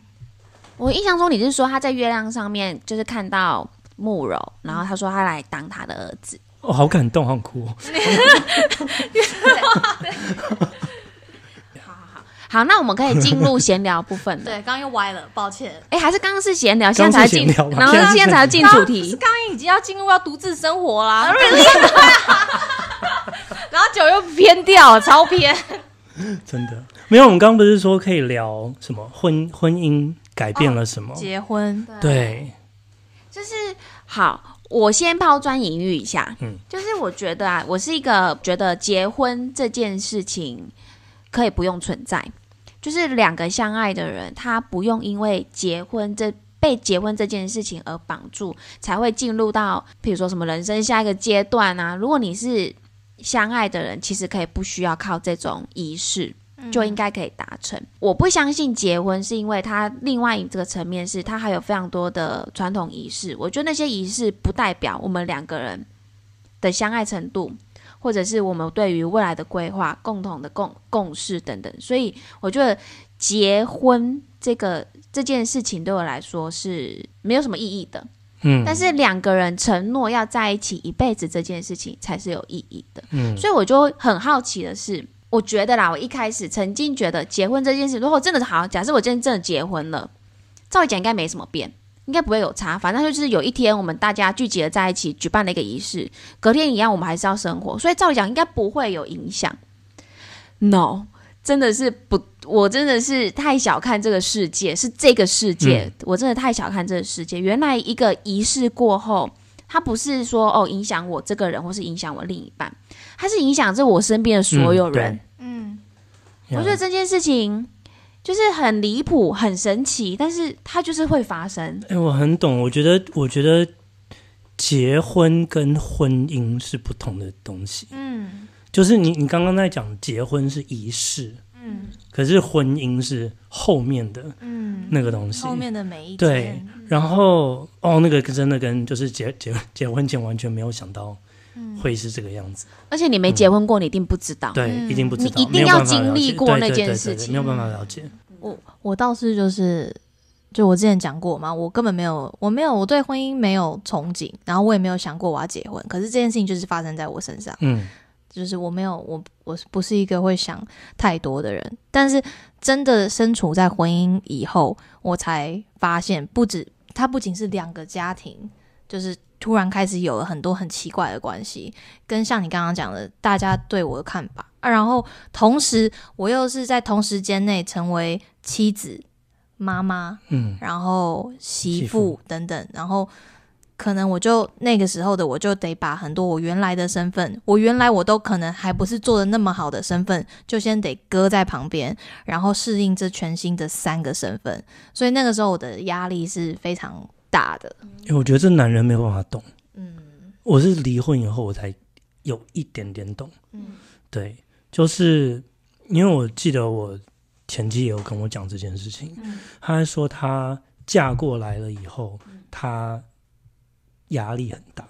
Speaker 1: 我印象中你是说他在月亮上面就是看到慕柔，然后他说他来当他的儿子。
Speaker 3: 哦，好感动，好哭哦！
Speaker 1: 好 好，那我们可以进入闲聊部分了。
Speaker 4: 对，刚刚又歪了，抱歉。
Speaker 1: 哎，还是刚刚是闲聊，现在才进然后
Speaker 3: 现在
Speaker 1: 才要进主题。
Speaker 4: 刚刚已经要进入要独自生活啦，然后酒又偏掉，超偏。
Speaker 3: 真的没有。我们刚刚不是说可以聊什么婚婚姻改变了什么？
Speaker 4: 结婚，
Speaker 3: 对，
Speaker 1: 就是好，我先抛砖引玉一下。
Speaker 3: 嗯
Speaker 1: 就是我觉得啊，我是一个觉得结婚这件事情可以不用存在，就是两个相爱的人，他不用因为结婚这。被结婚这件事情而绑住，才会进入到，譬如说什么人生下一个阶段啊。如果你是相爱的人，其实可以不需要靠这种仪式，就应该可以达成。我不相信结婚是因为它另外一个层面是它还有非常多的传统仪式。我觉得那些仪式不代表我们两个人的相爱程度，或者是我们对于未来的规划、共同的共共识等等。所以我觉得结婚这个这件事情对我来说是没有什么意义的。
Speaker 3: 嗯，
Speaker 1: 但是两个人承诺要在一起一辈子这件事情才是有意义的。
Speaker 3: 嗯
Speaker 1: 所以我就很好奇的是，我觉得啦，我一开始曾经觉得结婚这件事，如果真的好，假设我今天真的结婚了，照理讲应该没什么变，应该不会有差。反正就是有一天我们大家聚集了在一起，举办了一个仪式，隔天一样我们还是要生活，所以照理讲应该不会有影响。No，真的是不，我真的是太小看这个世界，是这个世界，我真的太小看这个世界。原来一个仪式过后，它不是说哦影响我这个人，或是影响我另一半，它是影响着我身边的所有人。
Speaker 4: 嗯，
Speaker 1: 我觉得这件事情就是很离谱、很神奇，但是它就是会发生。
Speaker 3: 哎、我很懂。我觉得，我觉得结婚跟婚姻是不同的东西。
Speaker 4: 嗯
Speaker 3: 就是你，你刚刚在讲结婚是仪式，
Speaker 4: 嗯
Speaker 3: 可是婚姻是后面的
Speaker 4: 嗯，
Speaker 3: 那个东西。
Speaker 4: 后面的每一
Speaker 3: 对，然后哦，那个真的跟就是结结结婚前完全没有想到会是这个样子。
Speaker 1: 而且你没结婚过，你一定不知道。
Speaker 3: 对，
Speaker 4: 嗯
Speaker 3: 一定不知道，
Speaker 1: 你一定要经历过那件事情
Speaker 3: 没有办法了解。
Speaker 4: 我我倒是就是，就我之前讲过嘛，我根本没有，我没有，我对婚姻没有憧憬，然后我也没有想过我要结婚。可是这件事情就是发生在我身上，
Speaker 3: 嗯
Speaker 4: 就是我没有，我我不是一个会想太多的人。但是真的身处在婚姻以后，我才发现，不止它不仅是两个家庭，就是突然开始有了很多很奇怪的关系，跟像你刚刚讲的，大家对我的看法。啊，然后同时我又是在同时间内成为妻子、妈妈，
Speaker 3: 嗯
Speaker 4: 然后媳妇等等，然后可能我就那个时候的我就得把很多我原来的身份，我原来我都可能还不是做的那么好的身份，就先得搁在旁边，然后适应这全新的三个身份，所以那个时候我的压力是非常大的。
Speaker 3: 因为我觉得这男人没有办法懂。
Speaker 4: 嗯
Speaker 3: 我是离婚以后我才有一点点懂。
Speaker 4: 嗯
Speaker 3: 对，就是因为我记得我前妻也有跟我讲这件事情，
Speaker 4: 嗯
Speaker 3: 她还说她嫁过来了以后，她压力很大。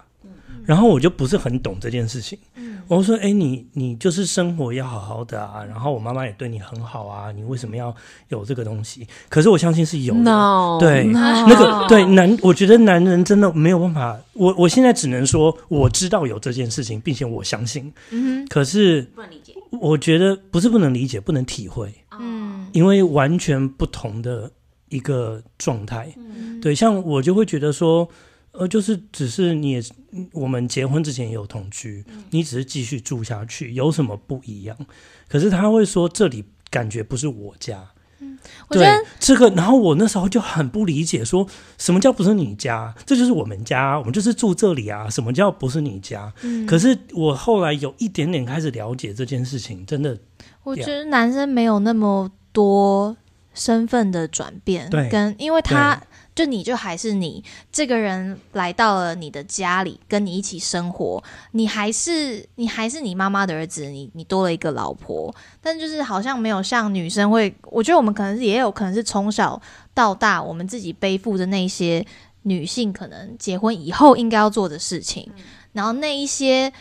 Speaker 3: 然后我就不是很懂这件事情，
Speaker 4: 嗯
Speaker 3: 我说：“哎，你你就是生活要好好的啊，然后我妈妈也对你很好啊，你为什么要有这个东西？”可是我相信是有的
Speaker 1: No，
Speaker 3: 对那个对男，我觉得男人真的没有办法。我我现在只能说我知道有这件事情，并且我相信。
Speaker 4: 嗯
Speaker 3: 可是
Speaker 1: 不能理解。
Speaker 3: 我觉得不是不能理解，不能体会，
Speaker 4: 嗯
Speaker 3: 因为完全不同的一个状态。
Speaker 4: 嗯
Speaker 3: 对，像我就会觉得说，呃，就是只是你也我们结婚之前也有同居，你只是继续住下去，有什么不一样？可是他会说这里感觉不是我家。对
Speaker 4: 我觉得
Speaker 3: 这个，然后我那时候就很不理解，说什么叫不是你家？这就是我们家，我们就是住这里啊。什么叫不是你家？
Speaker 4: 嗯
Speaker 3: 可是我后来有一点点开始了解这件事情，真的，
Speaker 4: 我觉得男生没有那么多身份的转变，
Speaker 3: 对
Speaker 4: 跟因为他就你就还是你这个人来到了你的家里，跟你一起生活，你还是你还是你妈妈的儿子，你你多了一个老婆，但就是好像没有像女生会，我觉得我们可能是也有可能是从小到大我们自己背负着那些女性可能结婚以后应该要做的事情，然后那一些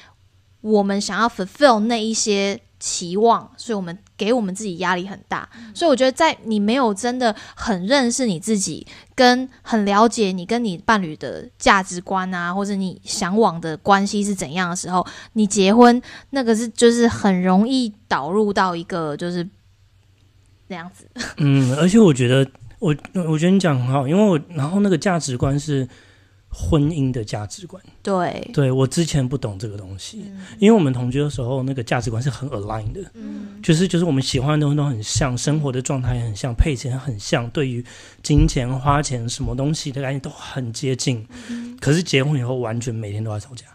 Speaker 4: 我们想要 fulfill 那一些期望，所以我们给我们自己压力很大。所以我觉得，在你没有真的很认识你自己，跟很了解你跟你伴侣的价值观啊，或者你向往的关系是怎样的时候，你结婚那个是就是很容易导入到一个就是那样子。
Speaker 3: 嗯，而且我觉得，我我觉得你讲很好，因为我然后那个价值观是婚姻的价值观，
Speaker 4: 对，
Speaker 3: 对我之前不懂这个东西，
Speaker 4: 嗯。
Speaker 3: 因为我们同居的时候，那个价值观是很 align 的，
Speaker 4: 嗯。
Speaker 3: 就是就是我们喜欢的东西都很像，生活的状态也很像，配钱很像，对于金钱花钱什么东西的概念都很接近。可是结婚以后，完全每天都在吵架，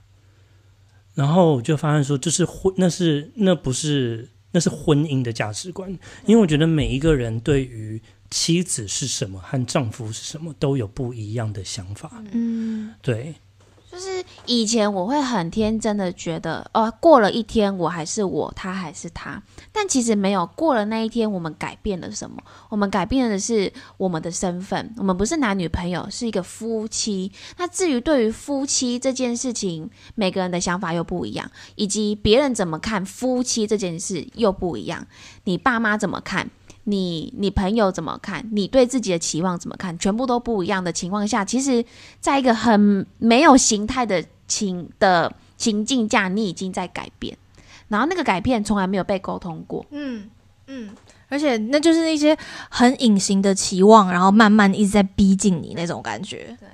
Speaker 3: 然后我就发现说，就是婚，那是那不是那是婚姻的价值观，因为我觉得每一个人对于妻子是什么和丈夫是什么都有不一样的想法。
Speaker 4: 嗯
Speaker 3: 对，
Speaker 1: 就是以前我会很天真的觉得，哦，过了一天我还是我，他还是他，但其实没有。过了那一天，我们改变了什么？我们改变的是我们的身份，我们不是男女朋友，是一个夫妻。那至于对于夫妻这件事情，每个人的想法又不一样，以及别人怎么看夫妻这件事又不一样。你爸妈怎么看？你你朋友怎么看？你对自己的期望怎么看？全部都不一样的情况下，其实在一个很没有形态的情的情境下，你已经在改变，然后那个改变从来没有被沟通过。
Speaker 4: 嗯嗯，而且那就是一些很隐形的期望，然后慢慢一直在逼近你那种感觉。
Speaker 1: 对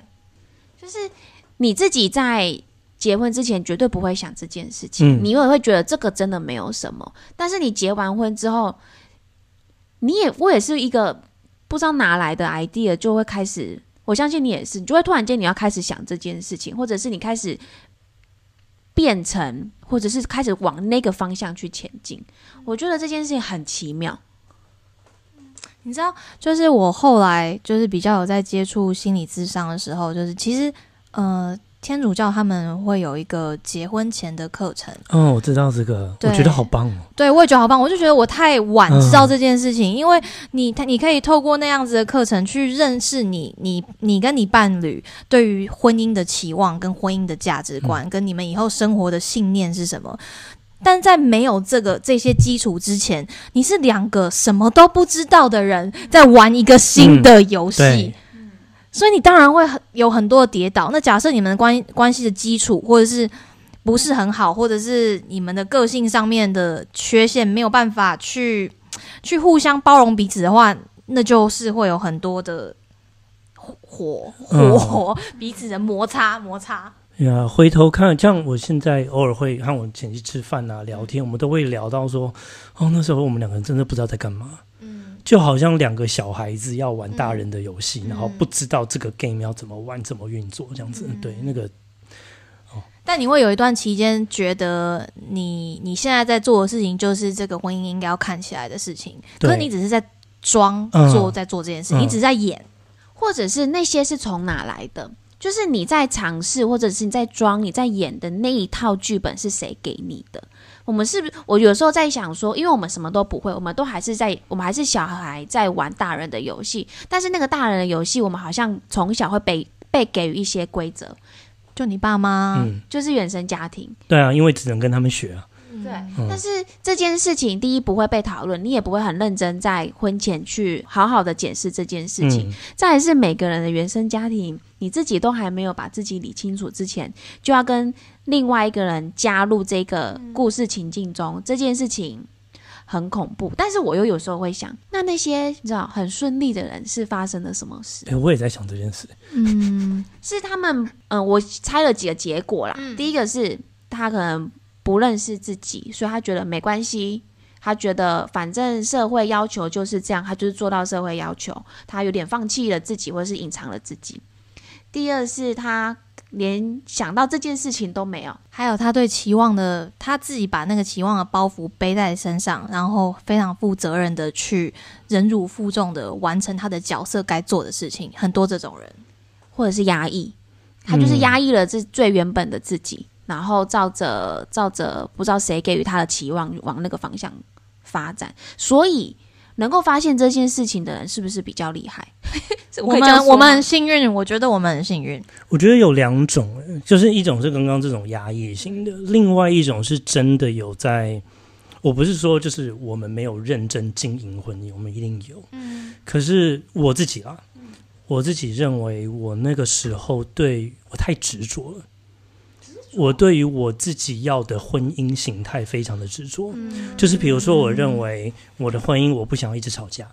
Speaker 1: 就是你自己在结婚之前绝对不会想这件事情，
Speaker 3: 嗯
Speaker 1: 你也会觉得这个真的没有什么。但是你结完婚之后，你也我也是一个不知道哪来的 idea，就会开始，我相信你也是，你就会突然间你要开始想这件事情，或者是你开始变成，或者是开始往那个方向去前进。我觉得这件事情很奇妙。
Speaker 4: 你知道，就是我后来就是比较有在接触心理智商的时候，就是其实呃，天主教他们会有一个结婚前的课程，
Speaker 3: 哦，我知道这个，我觉得好棒哦。
Speaker 4: 对我也觉得好棒。我就觉得我太晚
Speaker 3: 嗯
Speaker 4: 知道这件事情，因为你你可以透过那样子的课程去认识你你你跟你伴侣对于婚姻的期望跟婚姻的价值观，跟你们以后生活的信念是什么。但在没有这个这些基础之前，你是两个什么都不知道的人在玩一个新的游戏。
Speaker 3: 对，
Speaker 4: 所以你当然会很有很多的跌倒。那假设你们的关关系的基础或者是不是很好，或者是你们的个性上面的缺陷没有办法去去互相包容彼此的话，那就是会有很多的火
Speaker 3: 嗯
Speaker 4: 火、彼此的摩擦摩擦。
Speaker 3: 呀，回头看，像我现在偶尔会和我前妻吃饭啊、聊天，我们都会聊到说，哦，那时候我们两个人真的不知道在干嘛，
Speaker 4: 嗯，
Speaker 3: 就好像两个小孩子要玩大人的游戏，
Speaker 4: 嗯
Speaker 3: 然后不知道这个 game 要怎么玩、怎么运作，这样子。对，那个
Speaker 4: 但你会有一段期间觉得你你现在在做的事情就是这个婚姻应该要看起来的事情，可是你只是在装
Speaker 3: 嗯
Speaker 4: 做在做这件事，
Speaker 3: 嗯
Speaker 4: 你只是在演。
Speaker 1: 或者是那些是从哪来的？就是你在尝试，或者是你在装、你在演的那一套剧本是谁给你的？我们是不是？我有时候在想说，因为我们什么都不会，我们都还是在，我们还是小孩在玩大人的游戏，但是那个大人的游戏，我们好像从小会被被给予一些规则，
Speaker 4: 就你爸妈，
Speaker 3: 嗯，
Speaker 1: 就是原生家庭。
Speaker 3: 对啊，因为只能跟他们学啊。
Speaker 1: 对，
Speaker 3: 嗯
Speaker 1: 但是这件事情，第一不会被讨论，你也不会很认真在婚前去好好的检视这件事情。
Speaker 3: 嗯，
Speaker 1: 再来是每个人的原生家庭，你自己都还没有把自己理清楚之前，就要跟另外一个人加入这个故事情境中，这件事情很恐怖。但是我又有时候会想，那那些你知道很顺利的人是发生了什么事？
Speaker 3: 哎，我也在想这件事。
Speaker 4: 嗯，
Speaker 1: 是他们，嗯、我猜了几个结果啦。第一个是他可能不认识自己，所以他觉得没关系。他觉得反正社会要求就是这样，他就是做到社会要求，他有点放弃了自己，或者是隐藏了自己。第二是他连想到这件事情都没有，
Speaker 4: 还有他对期望的，他自己把那个期望的包袱背在身上，然后非常负责任的去忍辱负重的完成他的角色该做的事情，很多这种人。
Speaker 1: 或者是压抑，他就是
Speaker 3: 嗯。
Speaker 1: 压抑了这最原本的自己，然后照着照着不知道谁给予他的期望往那个方向发展，所以能够发现这件事情的人是不是比较厉害？
Speaker 4: 我们我们很幸运，我觉得我们很幸运。
Speaker 3: 我觉得有两种，就是一种是刚刚这种压抑型的，另外一种是真的有在。我不是说就是我们没有认真经营婚姻，我们一定有。嗯，可是我自己啊，我自己认为我那个时候对我太执着了。我对于我自己要的婚姻形态非常的执着，就是比如说，我认为我的婚姻我不想要一直吵架，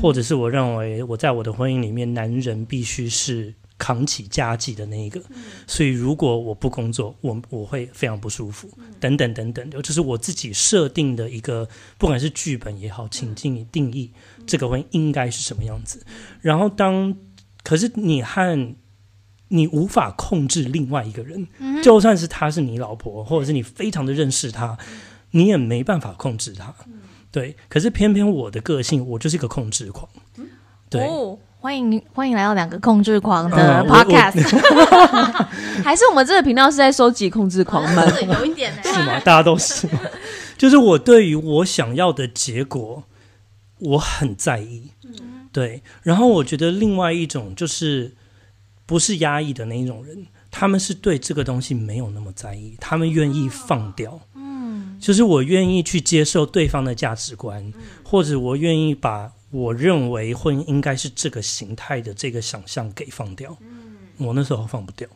Speaker 3: 或者是我认为我在我的婚姻里面，男人必须是扛起家计的那一个，所以如果我不工作，我我会非常不舒服，等等等等的，就是我自己设定的一个，不管是剧本也好，情境定义这个婚姻应该是什么样子。然后当可是你和你无法控制另外一个人，就算是他是你老婆，或者是你非常的认识他，你也没办法控制他。对，可是偏偏我的个性，我就是一个控制狂。对，
Speaker 4: 哦，欢迎欢迎来到两个控制狂的 podcast，
Speaker 1: 还是我们这个频道是在收集控制狂们？
Speaker 4: 有一点呢、
Speaker 3: 是吗？大家都是吗？就是我对于我想要的结果，我很在意。对，然后我觉得另外一种就是不是压抑的那一种人，他们是对这个东西没有那么在意，他们愿意放掉。嗯，就是我愿意去接受对方的价值观，或者我愿意把我认为婚姻应该是这个形态的这个想象给放掉。我那时候放不掉。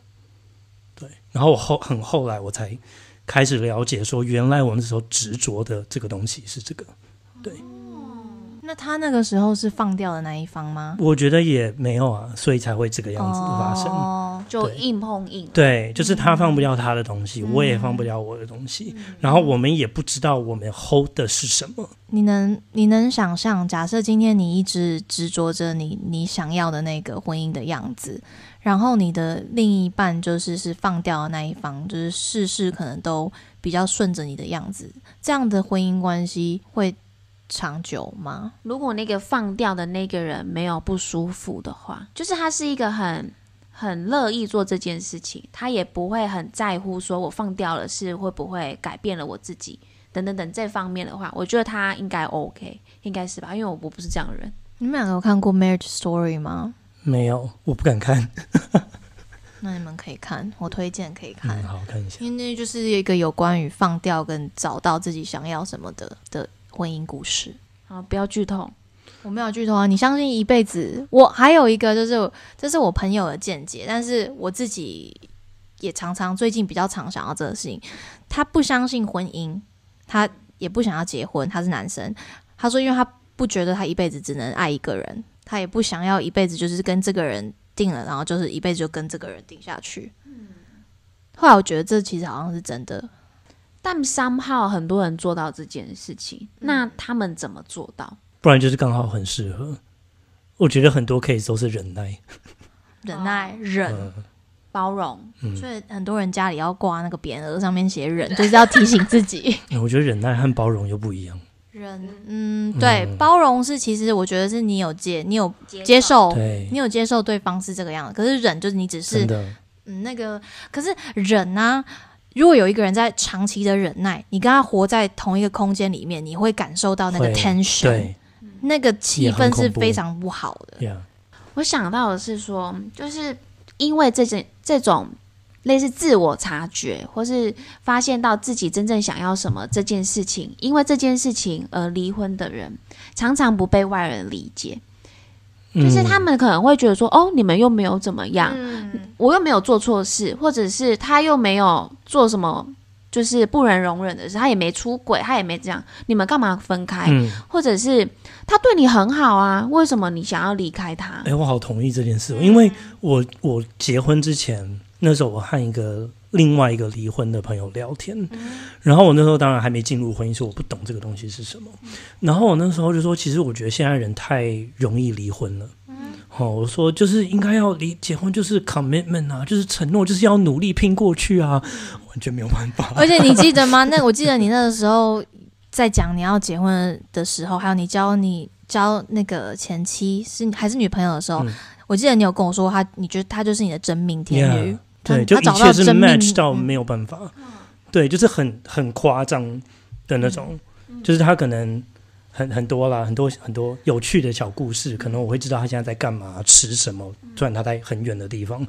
Speaker 3: 对，然后我后很后来我才开始了解说，原来我那时候执着的这个东西是这个。对，
Speaker 4: 那他那个时候是放掉的那一方吗？
Speaker 3: 我觉得也没有啊，所以才会这个样子发生。
Speaker 4: 哦，
Speaker 1: 就硬碰硬。
Speaker 3: 对，就是他放不掉他的东西，我也放不了我的东西，然后我们也不知道我们 hold 的是什么。
Speaker 4: 你能你能想象，假设今天你一直执着着你你想要的那个婚姻的样子，然后你的另一半就是是放掉的那一方，就是事事可能都比较顺着你的样子，这样的婚姻关系会长久吗？
Speaker 1: 如果那个放掉的那个人没有不舒服的话，就是他是一个很很乐意做这件事情，他也不会很在乎说我放掉了是会不会改变了我自己等等等这方面的话，我觉得他应该 OK，应该是吧？因为我我不是这样的人。
Speaker 4: 你们两个有看过《Marriage Story》吗？
Speaker 3: 没有，我不敢看。
Speaker 4: 那你们可以看，我推荐可以看，
Speaker 3: 嗯，好看一下。
Speaker 4: 因为那就是一个有关于放掉跟找到自己想要什么的的婚姻故事。
Speaker 1: 啊，不要剧透。
Speaker 4: 我没有剧透啊，你相信一辈子？我还有一个就是，这是我朋友的见解，但是我自己也常常最近比较常想要这个事情。他不相信婚姻，他也不想要结婚，他是男生。他说，因为他不觉得他一辈子只能爱一个人，他也不想要一辈子就是跟这个人定了，然后就是一辈子就跟这个人定下去。后来我觉得这其实好像是真的，
Speaker 1: 但 somehow 很多人做到这件事情，那他们怎么做到？
Speaker 3: 不然就是刚好很适合。我觉得很多 case 都是忍耐，
Speaker 4: 忍耐、忍。
Speaker 3: 嗯
Speaker 1: 包容，
Speaker 3: 嗯，
Speaker 4: 所以很多人家里要挂那个匾额，上面写“忍”，就是要提醒自己。
Speaker 3: 我觉得忍耐和包容又不一样。
Speaker 4: 忍，嗯，对，包容是其实我觉得是你有接，你有接受，
Speaker 3: 对
Speaker 4: 你，有接受对方是这个样子。可是忍就是你只是，嗯那个，可是忍呢、如果有一个人在长期的忍耐，你跟他活在同一个空间里面，你会感受到那个
Speaker 3: 会
Speaker 4: tension，
Speaker 3: 对。
Speaker 4: 那个气氛是非常不好的。
Speaker 3: 呀，
Speaker 1: 我想到的是说，就是因为这件这种类似自我察觉，或是发现到自己真正想要什么这件事情，因为这件事情而离婚的人，常常不被外人理解，就是
Speaker 3: 嗯
Speaker 1: 他们可能会觉得说，哦，你们又没有怎么样，
Speaker 4: 嗯，
Speaker 1: 我又没有做错事，或者是他又没有做什么。就是不能容忍的事，他也没出轨，他也没这样，你们干嘛分开？
Speaker 3: 嗯，
Speaker 1: 或者是他对你很好啊，为什么你想要离开他？
Speaker 3: 哎、我好同意这件事哦，因为我我结婚之前，那时候我和一个另外一个离婚的朋友聊天，然后我那时候当然还没进入婚姻，所以我不懂这个东西是什么。然后我那时候就说，其实我觉得现在人太容易离婚了。哦，我说就是应该要离结婚，就是 commitment 啊，就是承诺，就是要努力拼过去啊，完全没有办法。
Speaker 4: 而且你记得吗？那我记得你那个时候在讲你要结婚的时候，还有你教你教那个前妻是还是女朋友的时候，
Speaker 3: 嗯。
Speaker 4: 我记得你有跟我说他，你觉得他就是你的真命天女
Speaker 3: 对，就一切是 match 到
Speaker 4: 嗯。
Speaker 3: 没有办法，对，就是很很夸张的那种，就是他可能很很多啦，很多很多有趣的小故事，可能我会知道他现在在干嘛，吃什么，虽然他在很远的地方，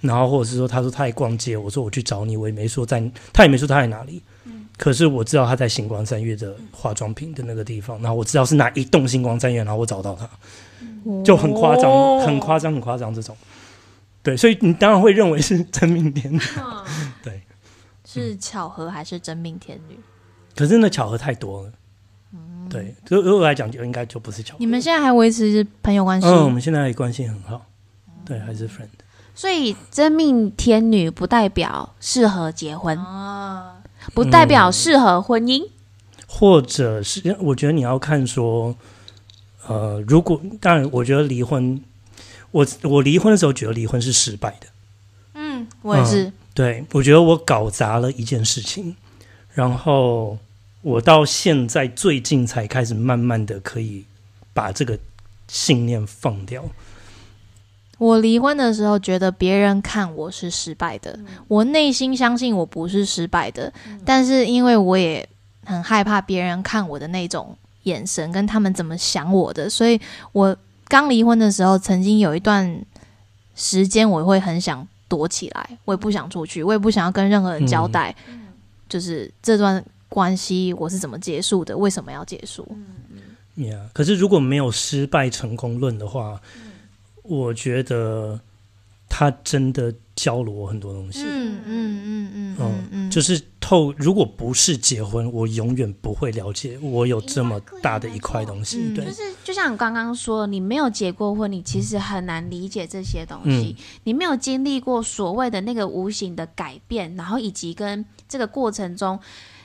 Speaker 3: 然后或者是说他说他在逛街，我说我去找你，我也没说在，他也没说他在哪里。可是我知道他在星光三月的化妆品的那个地方，然后我知道是哪一栋星光三月，然后我找到他，就很夸张，
Speaker 4: 哦。
Speaker 3: 很夸张，很夸张这种。对，所以你当然会认为是 真命天女。对，
Speaker 4: 是巧合还是真命天女？
Speaker 3: 可是那巧合太多了。对，对对我来讲就应该就不是巧合。
Speaker 4: 你们现在还维持朋友关系？
Speaker 3: 嗯，我们现在关系很好，对，还是 friend。
Speaker 1: 所以真命天女不代表适合结婚，
Speaker 4: 啊，
Speaker 1: 不代表适合婚姻。
Speaker 3: 或者是我觉得你要看说，呃，如果当然，我觉得离婚，我我离婚的时候觉得离婚是失败的。
Speaker 4: 嗯，我也是。
Speaker 3: 对，我觉得我搞砸了一件事情，然后我到现在最近才开始慢慢的可以把这个信念放掉。
Speaker 4: 我离婚的时候，觉得别人看我是失败的，我内心相信我不是失败的，但是因为我也很害怕别人看我的那种眼神跟他们怎么想我的，所以我刚离婚的时候，曾经有一段时间我会很想躲起来，我也不想出去，我也不想要跟任何人交代，就是这段关系我是怎么结束的，为什么要结束
Speaker 3: ？Yeah，可是如果没有失败成功论的话，我觉得他真的教了我很多东西。
Speaker 4: 嗯嗯嗯嗯嗯嗯，
Speaker 3: 就是透，如果不是结婚，我永远不会了解我有这么大的一块东西。
Speaker 4: 嗯
Speaker 3: 对
Speaker 1: 就，是就像你刚刚说，你没有结过婚，你其实很难理解这些东西。你没有经历过所谓的那个无形的改变，然后以及跟这个过程中，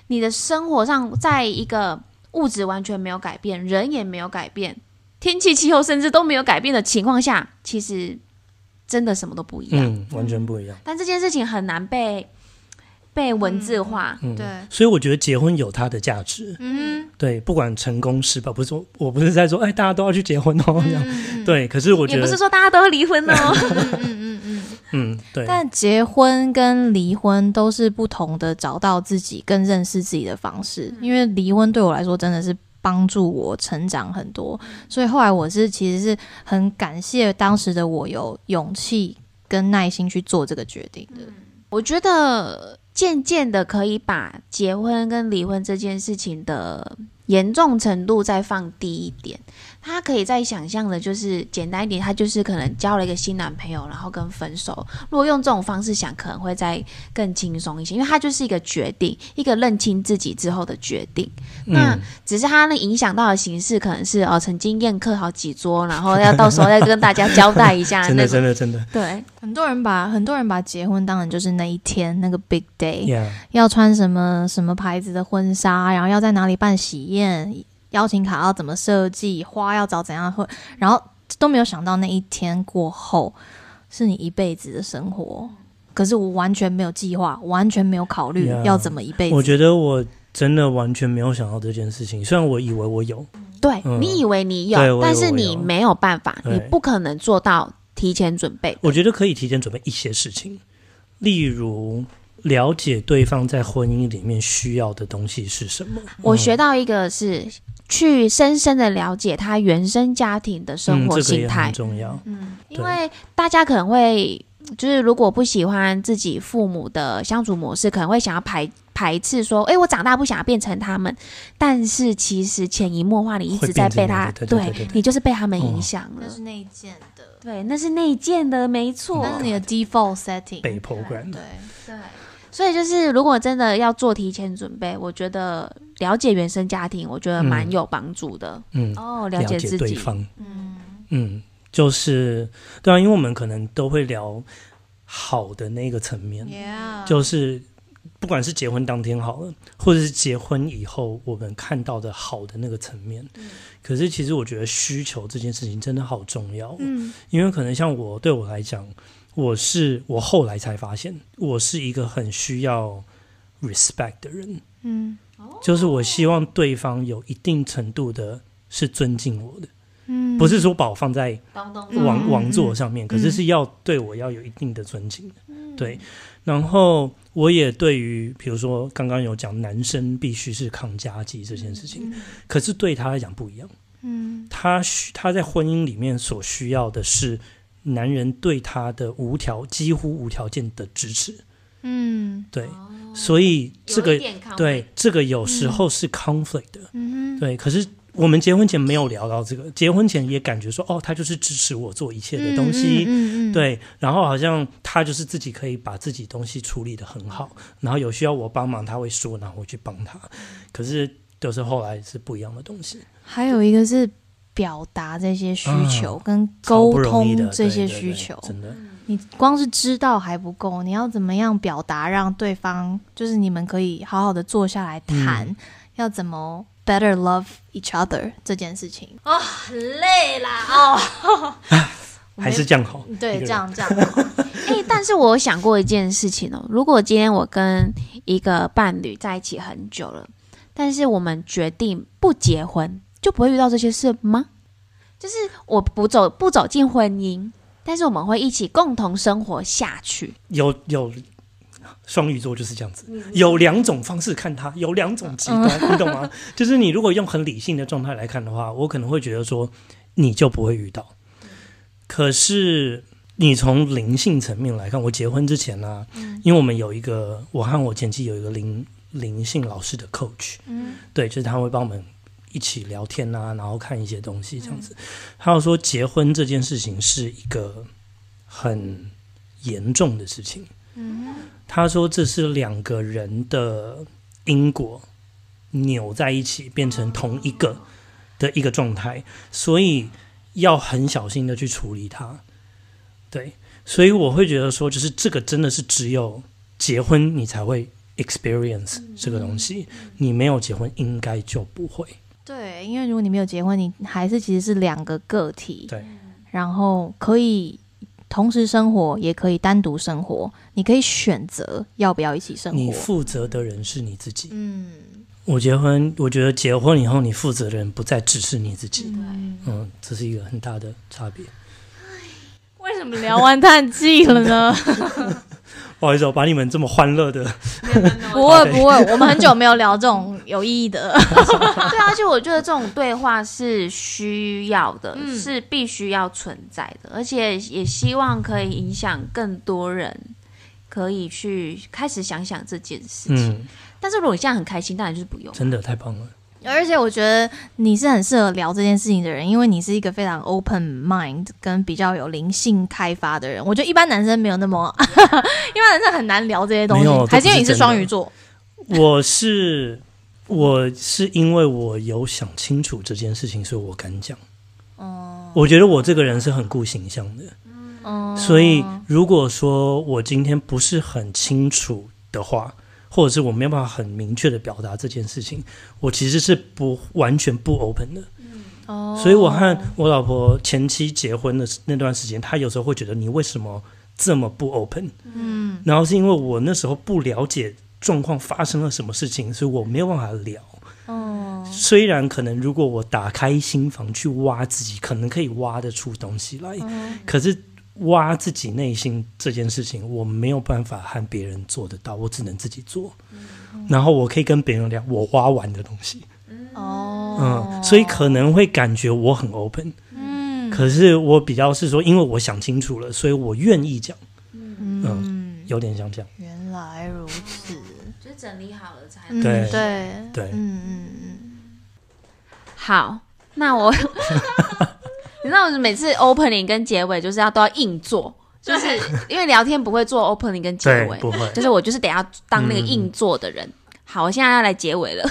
Speaker 1: 你的生活上在一个物质完全没有改变，人也没有改变，天气气候甚至都没有改变的情况下，其实真的什么都不一样。
Speaker 3: 嗯，完全不一样。
Speaker 1: 但这件事情很难被被文字化。
Speaker 3: 嗯，
Speaker 4: 对，
Speaker 3: 所以我觉得结婚有它的价值。
Speaker 4: 嗯
Speaker 3: 对，不管成功失败，不是说我不是在说，哎，大家都要去结婚哦，这样。
Speaker 4: 嗯
Speaker 3: 对，可是我觉得
Speaker 1: 也不是说大家都要离婚哦。
Speaker 4: 嗯嗯嗯嗯，
Speaker 3: 嗯，对，
Speaker 4: 但结婚跟离婚都是不同的，找到自己更认识自己的方式。因为离婚对我来说真的是帮助我成长很多，所以后来我是其实是很感谢当时的我有勇气跟耐心去做这个决定的。
Speaker 1: 我觉得渐渐的可以把结婚跟离婚这件事情的严重程度再放低一点。他可以再想象的，就是简单一点，他就是可能交了一个新男朋友，然后跟分手。如果用这种方式想，可能会再更轻松一些，因为他就是一个决定，一个认清自己之后的决定。那
Speaker 3: 嗯，
Speaker 1: 只是他那影响到的形式，可能是哦曾经宴客好几桌，然后要到时候再跟大家交代一下
Speaker 3: 真的。真的真的
Speaker 1: 对，
Speaker 4: 很多人把很多人把结婚当成就是那一天那个 big day，、要穿什么什么牌子的婚纱，然后要在哪里办喜宴，邀请卡要怎么设计，花要找怎样会，然后都没有想到那一天过后是你一辈子的生活。可是我完全没有计划，完全没有考虑要怎么一辈子。
Speaker 3: 我觉得我真的完全没有想到这件事情，虽然我以为我有，
Speaker 1: 对、
Speaker 3: 嗯
Speaker 1: 你以为你有，但是你没有办法，你不可能做到提前准备。
Speaker 3: 我觉得可以提前准备一些事情，例如了解对方在婚姻里面需要的东西是什么。
Speaker 1: 我学到一个是去深深的了解他原生家庭的生
Speaker 3: 嗯，
Speaker 1: 活
Speaker 3: 这个也
Speaker 1: 形态，
Speaker 3: 很重要。
Speaker 4: 嗯，
Speaker 1: 因为大家可能会就是如果不喜欢自己父母的相处模式，可能会想要排排斥说，哎，我长大不想要变成他们。但是其实潜移默化，你一直在被他，
Speaker 3: 对对对对对
Speaker 1: 你就是被他们影
Speaker 3: 哦
Speaker 1: 响了。
Speaker 4: 那是内建的，
Speaker 1: 对，那是内建的，没错。
Speaker 4: 那是你的 default setting。
Speaker 3: 被 program
Speaker 4: 对，
Speaker 1: 对，所以就是如果真的要做提前准备，我觉得了解原生家庭，我觉得蛮
Speaker 3: 嗯。
Speaker 1: 有帮助的。
Speaker 3: 嗯，
Speaker 1: 哦，
Speaker 3: 了
Speaker 1: 解自己，
Speaker 3: 对方，
Speaker 4: 嗯，
Speaker 3: 嗯，就是对啊，因为我们可能都会聊好的那个层面。就是不管是结婚当天好了，或者是结婚以后我们看到的好的那个层面。可是其实我觉得需求这件事情真的好重要，
Speaker 4: 嗯。
Speaker 3: 因为可能像我对我来讲，我是我后来才发现，我是一个很需要 respect 的人，
Speaker 4: 嗯。
Speaker 3: 就是我希望对方有一定程度的是尊敬我的，
Speaker 4: 嗯，
Speaker 3: 不是说把我放在王、
Speaker 4: 嗯。
Speaker 3: 王座上面，可是是要对我要有一定的尊敬。的，对。然后我也对于，比如说刚刚有讲男生必须是抗家计这件事情，可是对他来讲不一样。
Speaker 4: 嗯。
Speaker 3: 他需他在婚姻里面所需要的是男人对他的无条几乎无条件的支持，
Speaker 4: 嗯。
Speaker 3: 对，所以这个对这个有时
Speaker 4: 嗯
Speaker 3: 候是 conflict 的，
Speaker 4: 嗯哼，
Speaker 3: 对。可是我们结婚前没有聊到这个，结婚前也感觉说，哦，他就是支持我做一切的东西，
Speaker 4: 嗯嗯，嗯，
Speaker 3: 对，然后好像他就是自己可以把自己东西处理的很好，然后有需要我帮忙，他会说，然后我去帮他。可是都是后来是不一样的东西，
Speaker 4: 还有一个是表达这些需求跟
Speaker 3: 超
Speaker 4: 沟通这些
Speaker 3: 对对对
Speaker 4: 需求，
Speaker 3: 真的。
Speaker 4: 你光是知道还不够，你要怎么样表达，让对方就是你们可以好好的坐下来谈，
Speaker 3: 嗯。
Speaker 4: 要怎么 better love each other 这件事情。啊、很累啦哦，
Speaker 3: 还是这样好，
Speaker 4: 对，这样这样好，
Speaker 1: 哎、但是我有想过一件事情哦，如果今天我跟一个伴侣在一起很久了，但是我们决定不结婚，就不会遇到这些事吗？就是我不走不走进婚姻，但是我们会一起共同生活下去。
Speaker 3: 有有双鱼座就是这样子，有两种方式看它，有两种极端，你懂吗？就是你如果用很理性的状态来看的话，我可能会觉得说你就不会遇到。可是你从灵性层面来看，我结婚之前呢、因为我们有一个，我和我前妻有一个灵灵性老师的 coach，
Speaker 4: 嗯
Speaker 3: 对，就是他会帮我们一起聊天啊，然后看一些东西这样子。他有说结婚这件事情是一个很严重的事情。
Speaker 4: 嗯
Speaker 3: 他说这是两个人的因果扭在一起，变成同一个的一个状态，所以要很小心的去处理它。对，所以我会觉得说，就是这个真的是只有结婚你才会 experience 这个东西，你没有结婚应该就不会。
Speaker 4: 对，因为如果你没有结婚，你还是其实是两个个体，
Speaker 3: 对，
Speaker 4: 然后可以同时生活，也可以单独生活，你可以选择要不要一起生活
Speaker 3: 你
Speaker 4: 活。
Speaker 3: 负责的人是你自己。
Speaker 4: 嗯，
Speaker 3: 我结婚，我觉得结婚以后，你负责的人不再只是你自己。
Speaker 4: 嗯
Speaker 3: 嗯，这是一个很大的差别。
Speaker 1: 为什
Speaker 4: 怎么聊完叹气了呢？
Speaker 3: 不好意思，我把你们这么欢乐的，
Speaker 4: 不会不会，我们很久没有聊这种有意义的。
Speaker 1: 对啊，而且我觉得这种对话是需要的，
Speaker 4: 嗯
Speaker 1: 是必须要存在的，而且也希望可以影响更多人，可以去开始想想这件事情。
Speaker 3: 嗯，
Speaker 1: 但是如果你现在很开心，当然就是不用。
Speaker 3: 真的太棒了。
Speaker 4: 而且我觉得你是很适合聊这件事情的人，因为你是一个非常 open mind 跟比较有灵性开发的人。我觉得一般男生没有那么，一般男生很难聊这些东西，还是因为你是双鱼座。
Speaker 3: 我是我是因为我有想清楚这件事情，所以我敢讲。
Speaker 4: 哦，
Speaker 3: 我觉得我这个人是很顾形象的，
Speaker 4: 嗯
Speaker 3: 所以如果说我今天不是很清楚的话，或者是我没有办法很明确的表达这件事情，我其实是不完全不 open 的。
Speaker 4: 哦
Speaker 3: 所以我和我老婆前期结婚的那段时间，她有时候会觉得你为什么这么不 open？
Speaker 4: 嗯
Speaker 3: 然后是因为我那时候不了解状况发生了什么事情，所以我没有办法聊。
Speaker 4: 哦
Speaker 3: 虽然可能如果我打开心房去挖自己，可能可以挖得出东西来，可是挖自己内心这件事情，我没有办法和别人做得到，我只能自己做。然后我可以跟别人聊我挖完的东西，
Speaker 4: 哦
Speaker 3: 嗯，所以可能会感觉我很 open，
Speaker 4: 嗯
Speaker 3: 可是我比较是说，因为我想清楚了，所以我愿意讲，
Speaker 4: 嗯，
Speaker 3: 有点像这样。
Speaker 4: 原来如此。
Speaker 1: 就是整理好了才
Speaker 4: 嗯
Speaker 3: 对
Speaker 4: 对
Speaker 3: 对
Speaker 4: 嗯嗯嗯。
Speaker 1: 好。那我，你知道，我每次 opening 跟结尾就是要都要硬做，就是因为聊天不会做 opening 跟结尾，，
Speaker 3: 不会，
Speaker 1: 就是我就是得要当那个
Speaker 3: 嗯
Speaker 1: 硬做的人。好，我现在要来结尾了。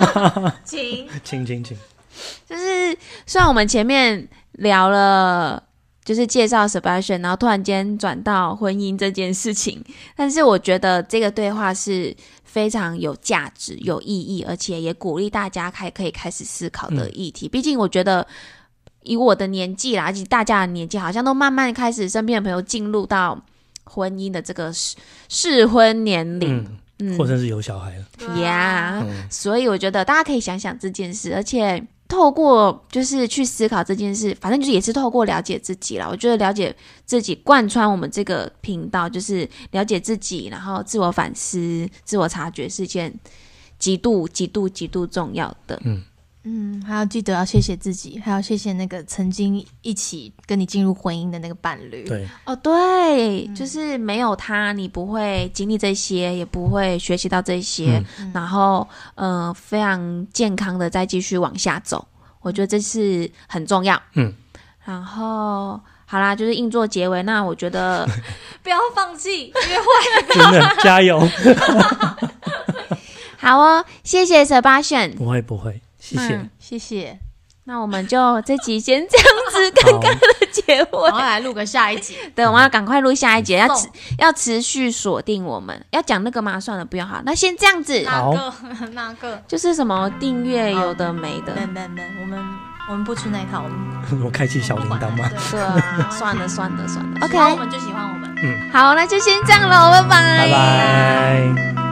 Speaker 4: 请
Speaker 3: 请请请，
Speaker 1: 就是虽然我们前面聊了，就是介绍 Sebastian，然后突然间转到婚姻这件事情，但是我觉得这个对话是非常有价值、有意义，而且也鼓励大家开可以开始思考的议题。毕竟我觉得。以我的年纪啦，以及大家的年纪，好像都慢慢开始，身边的朋友进入到婚姻的这个适适婚年龄，
Speaker 3: 嗯，
Speaker 1: 嗯
Speaker 3: 或者是有小孩了，
Speaker 1: 呀
Speaker 3: 嗯
Speaker 1: 所以我觉得大家可以想想这件事，而且透过就是去思考这件事，反正就是也是透过了解自己啦。我觉得了解自己贯穿我们这个频道，就是了解自己，然后自我反思、自我察觉是一件极度、极度、极度重要的。
Speaker 4: 嗯，还要记得要谢谢自己，还要谢谢那个曾经一起跟你进入婚姻的那个伴侣。，
Speaker 3: 对，
Speaker 1: 哦，对，就是没有他，你不会经历这些，也不会学习到这些，然后呃，非常健康的再继续往下走。我觉得这是很重要。
Speaker 3: 嗯，
Speaker 1: 然后好啦，就是硬做结尾。那我觉得
Speaker 4: 不要放弃，约会。
Speaker 3: 真的加油，
Speaker 1: 好哦，谢谢 Sebastian。
Speaker 3: 不会不会，谢谢
Speaker 1: 嗯，
Speaker 4: 谢谢，
Speaker 1: 那我们就这集先这样子
Speaker 3: 好，
Speaker 1: 结尾
Speaker 4: 然。后来录个下一集。
Speaker 1: 对，我们要赶快录下一集，要持
Speaker 4: 送
Speaker 1: 要持续锁定我们。要讲那个吗？算了，不用好。那先这样子。
Speaker 3: 好
Speaker 4: 哪个？哪个？
Speaker 1: 就是什么订阅有的没的，
Speaker 4: 没没没，我们我们不吃那一套，我们
Speaker 3: 我开启小铃铛吗？
Speaker 4: 对
Speaker 1: 对啊，算了算了算了，OK，
Speaker 4: 我们就喜欢我们。
Speaker 1: 嗯好，那就先这样了，拜拜，
Speaker 3: 拜拜。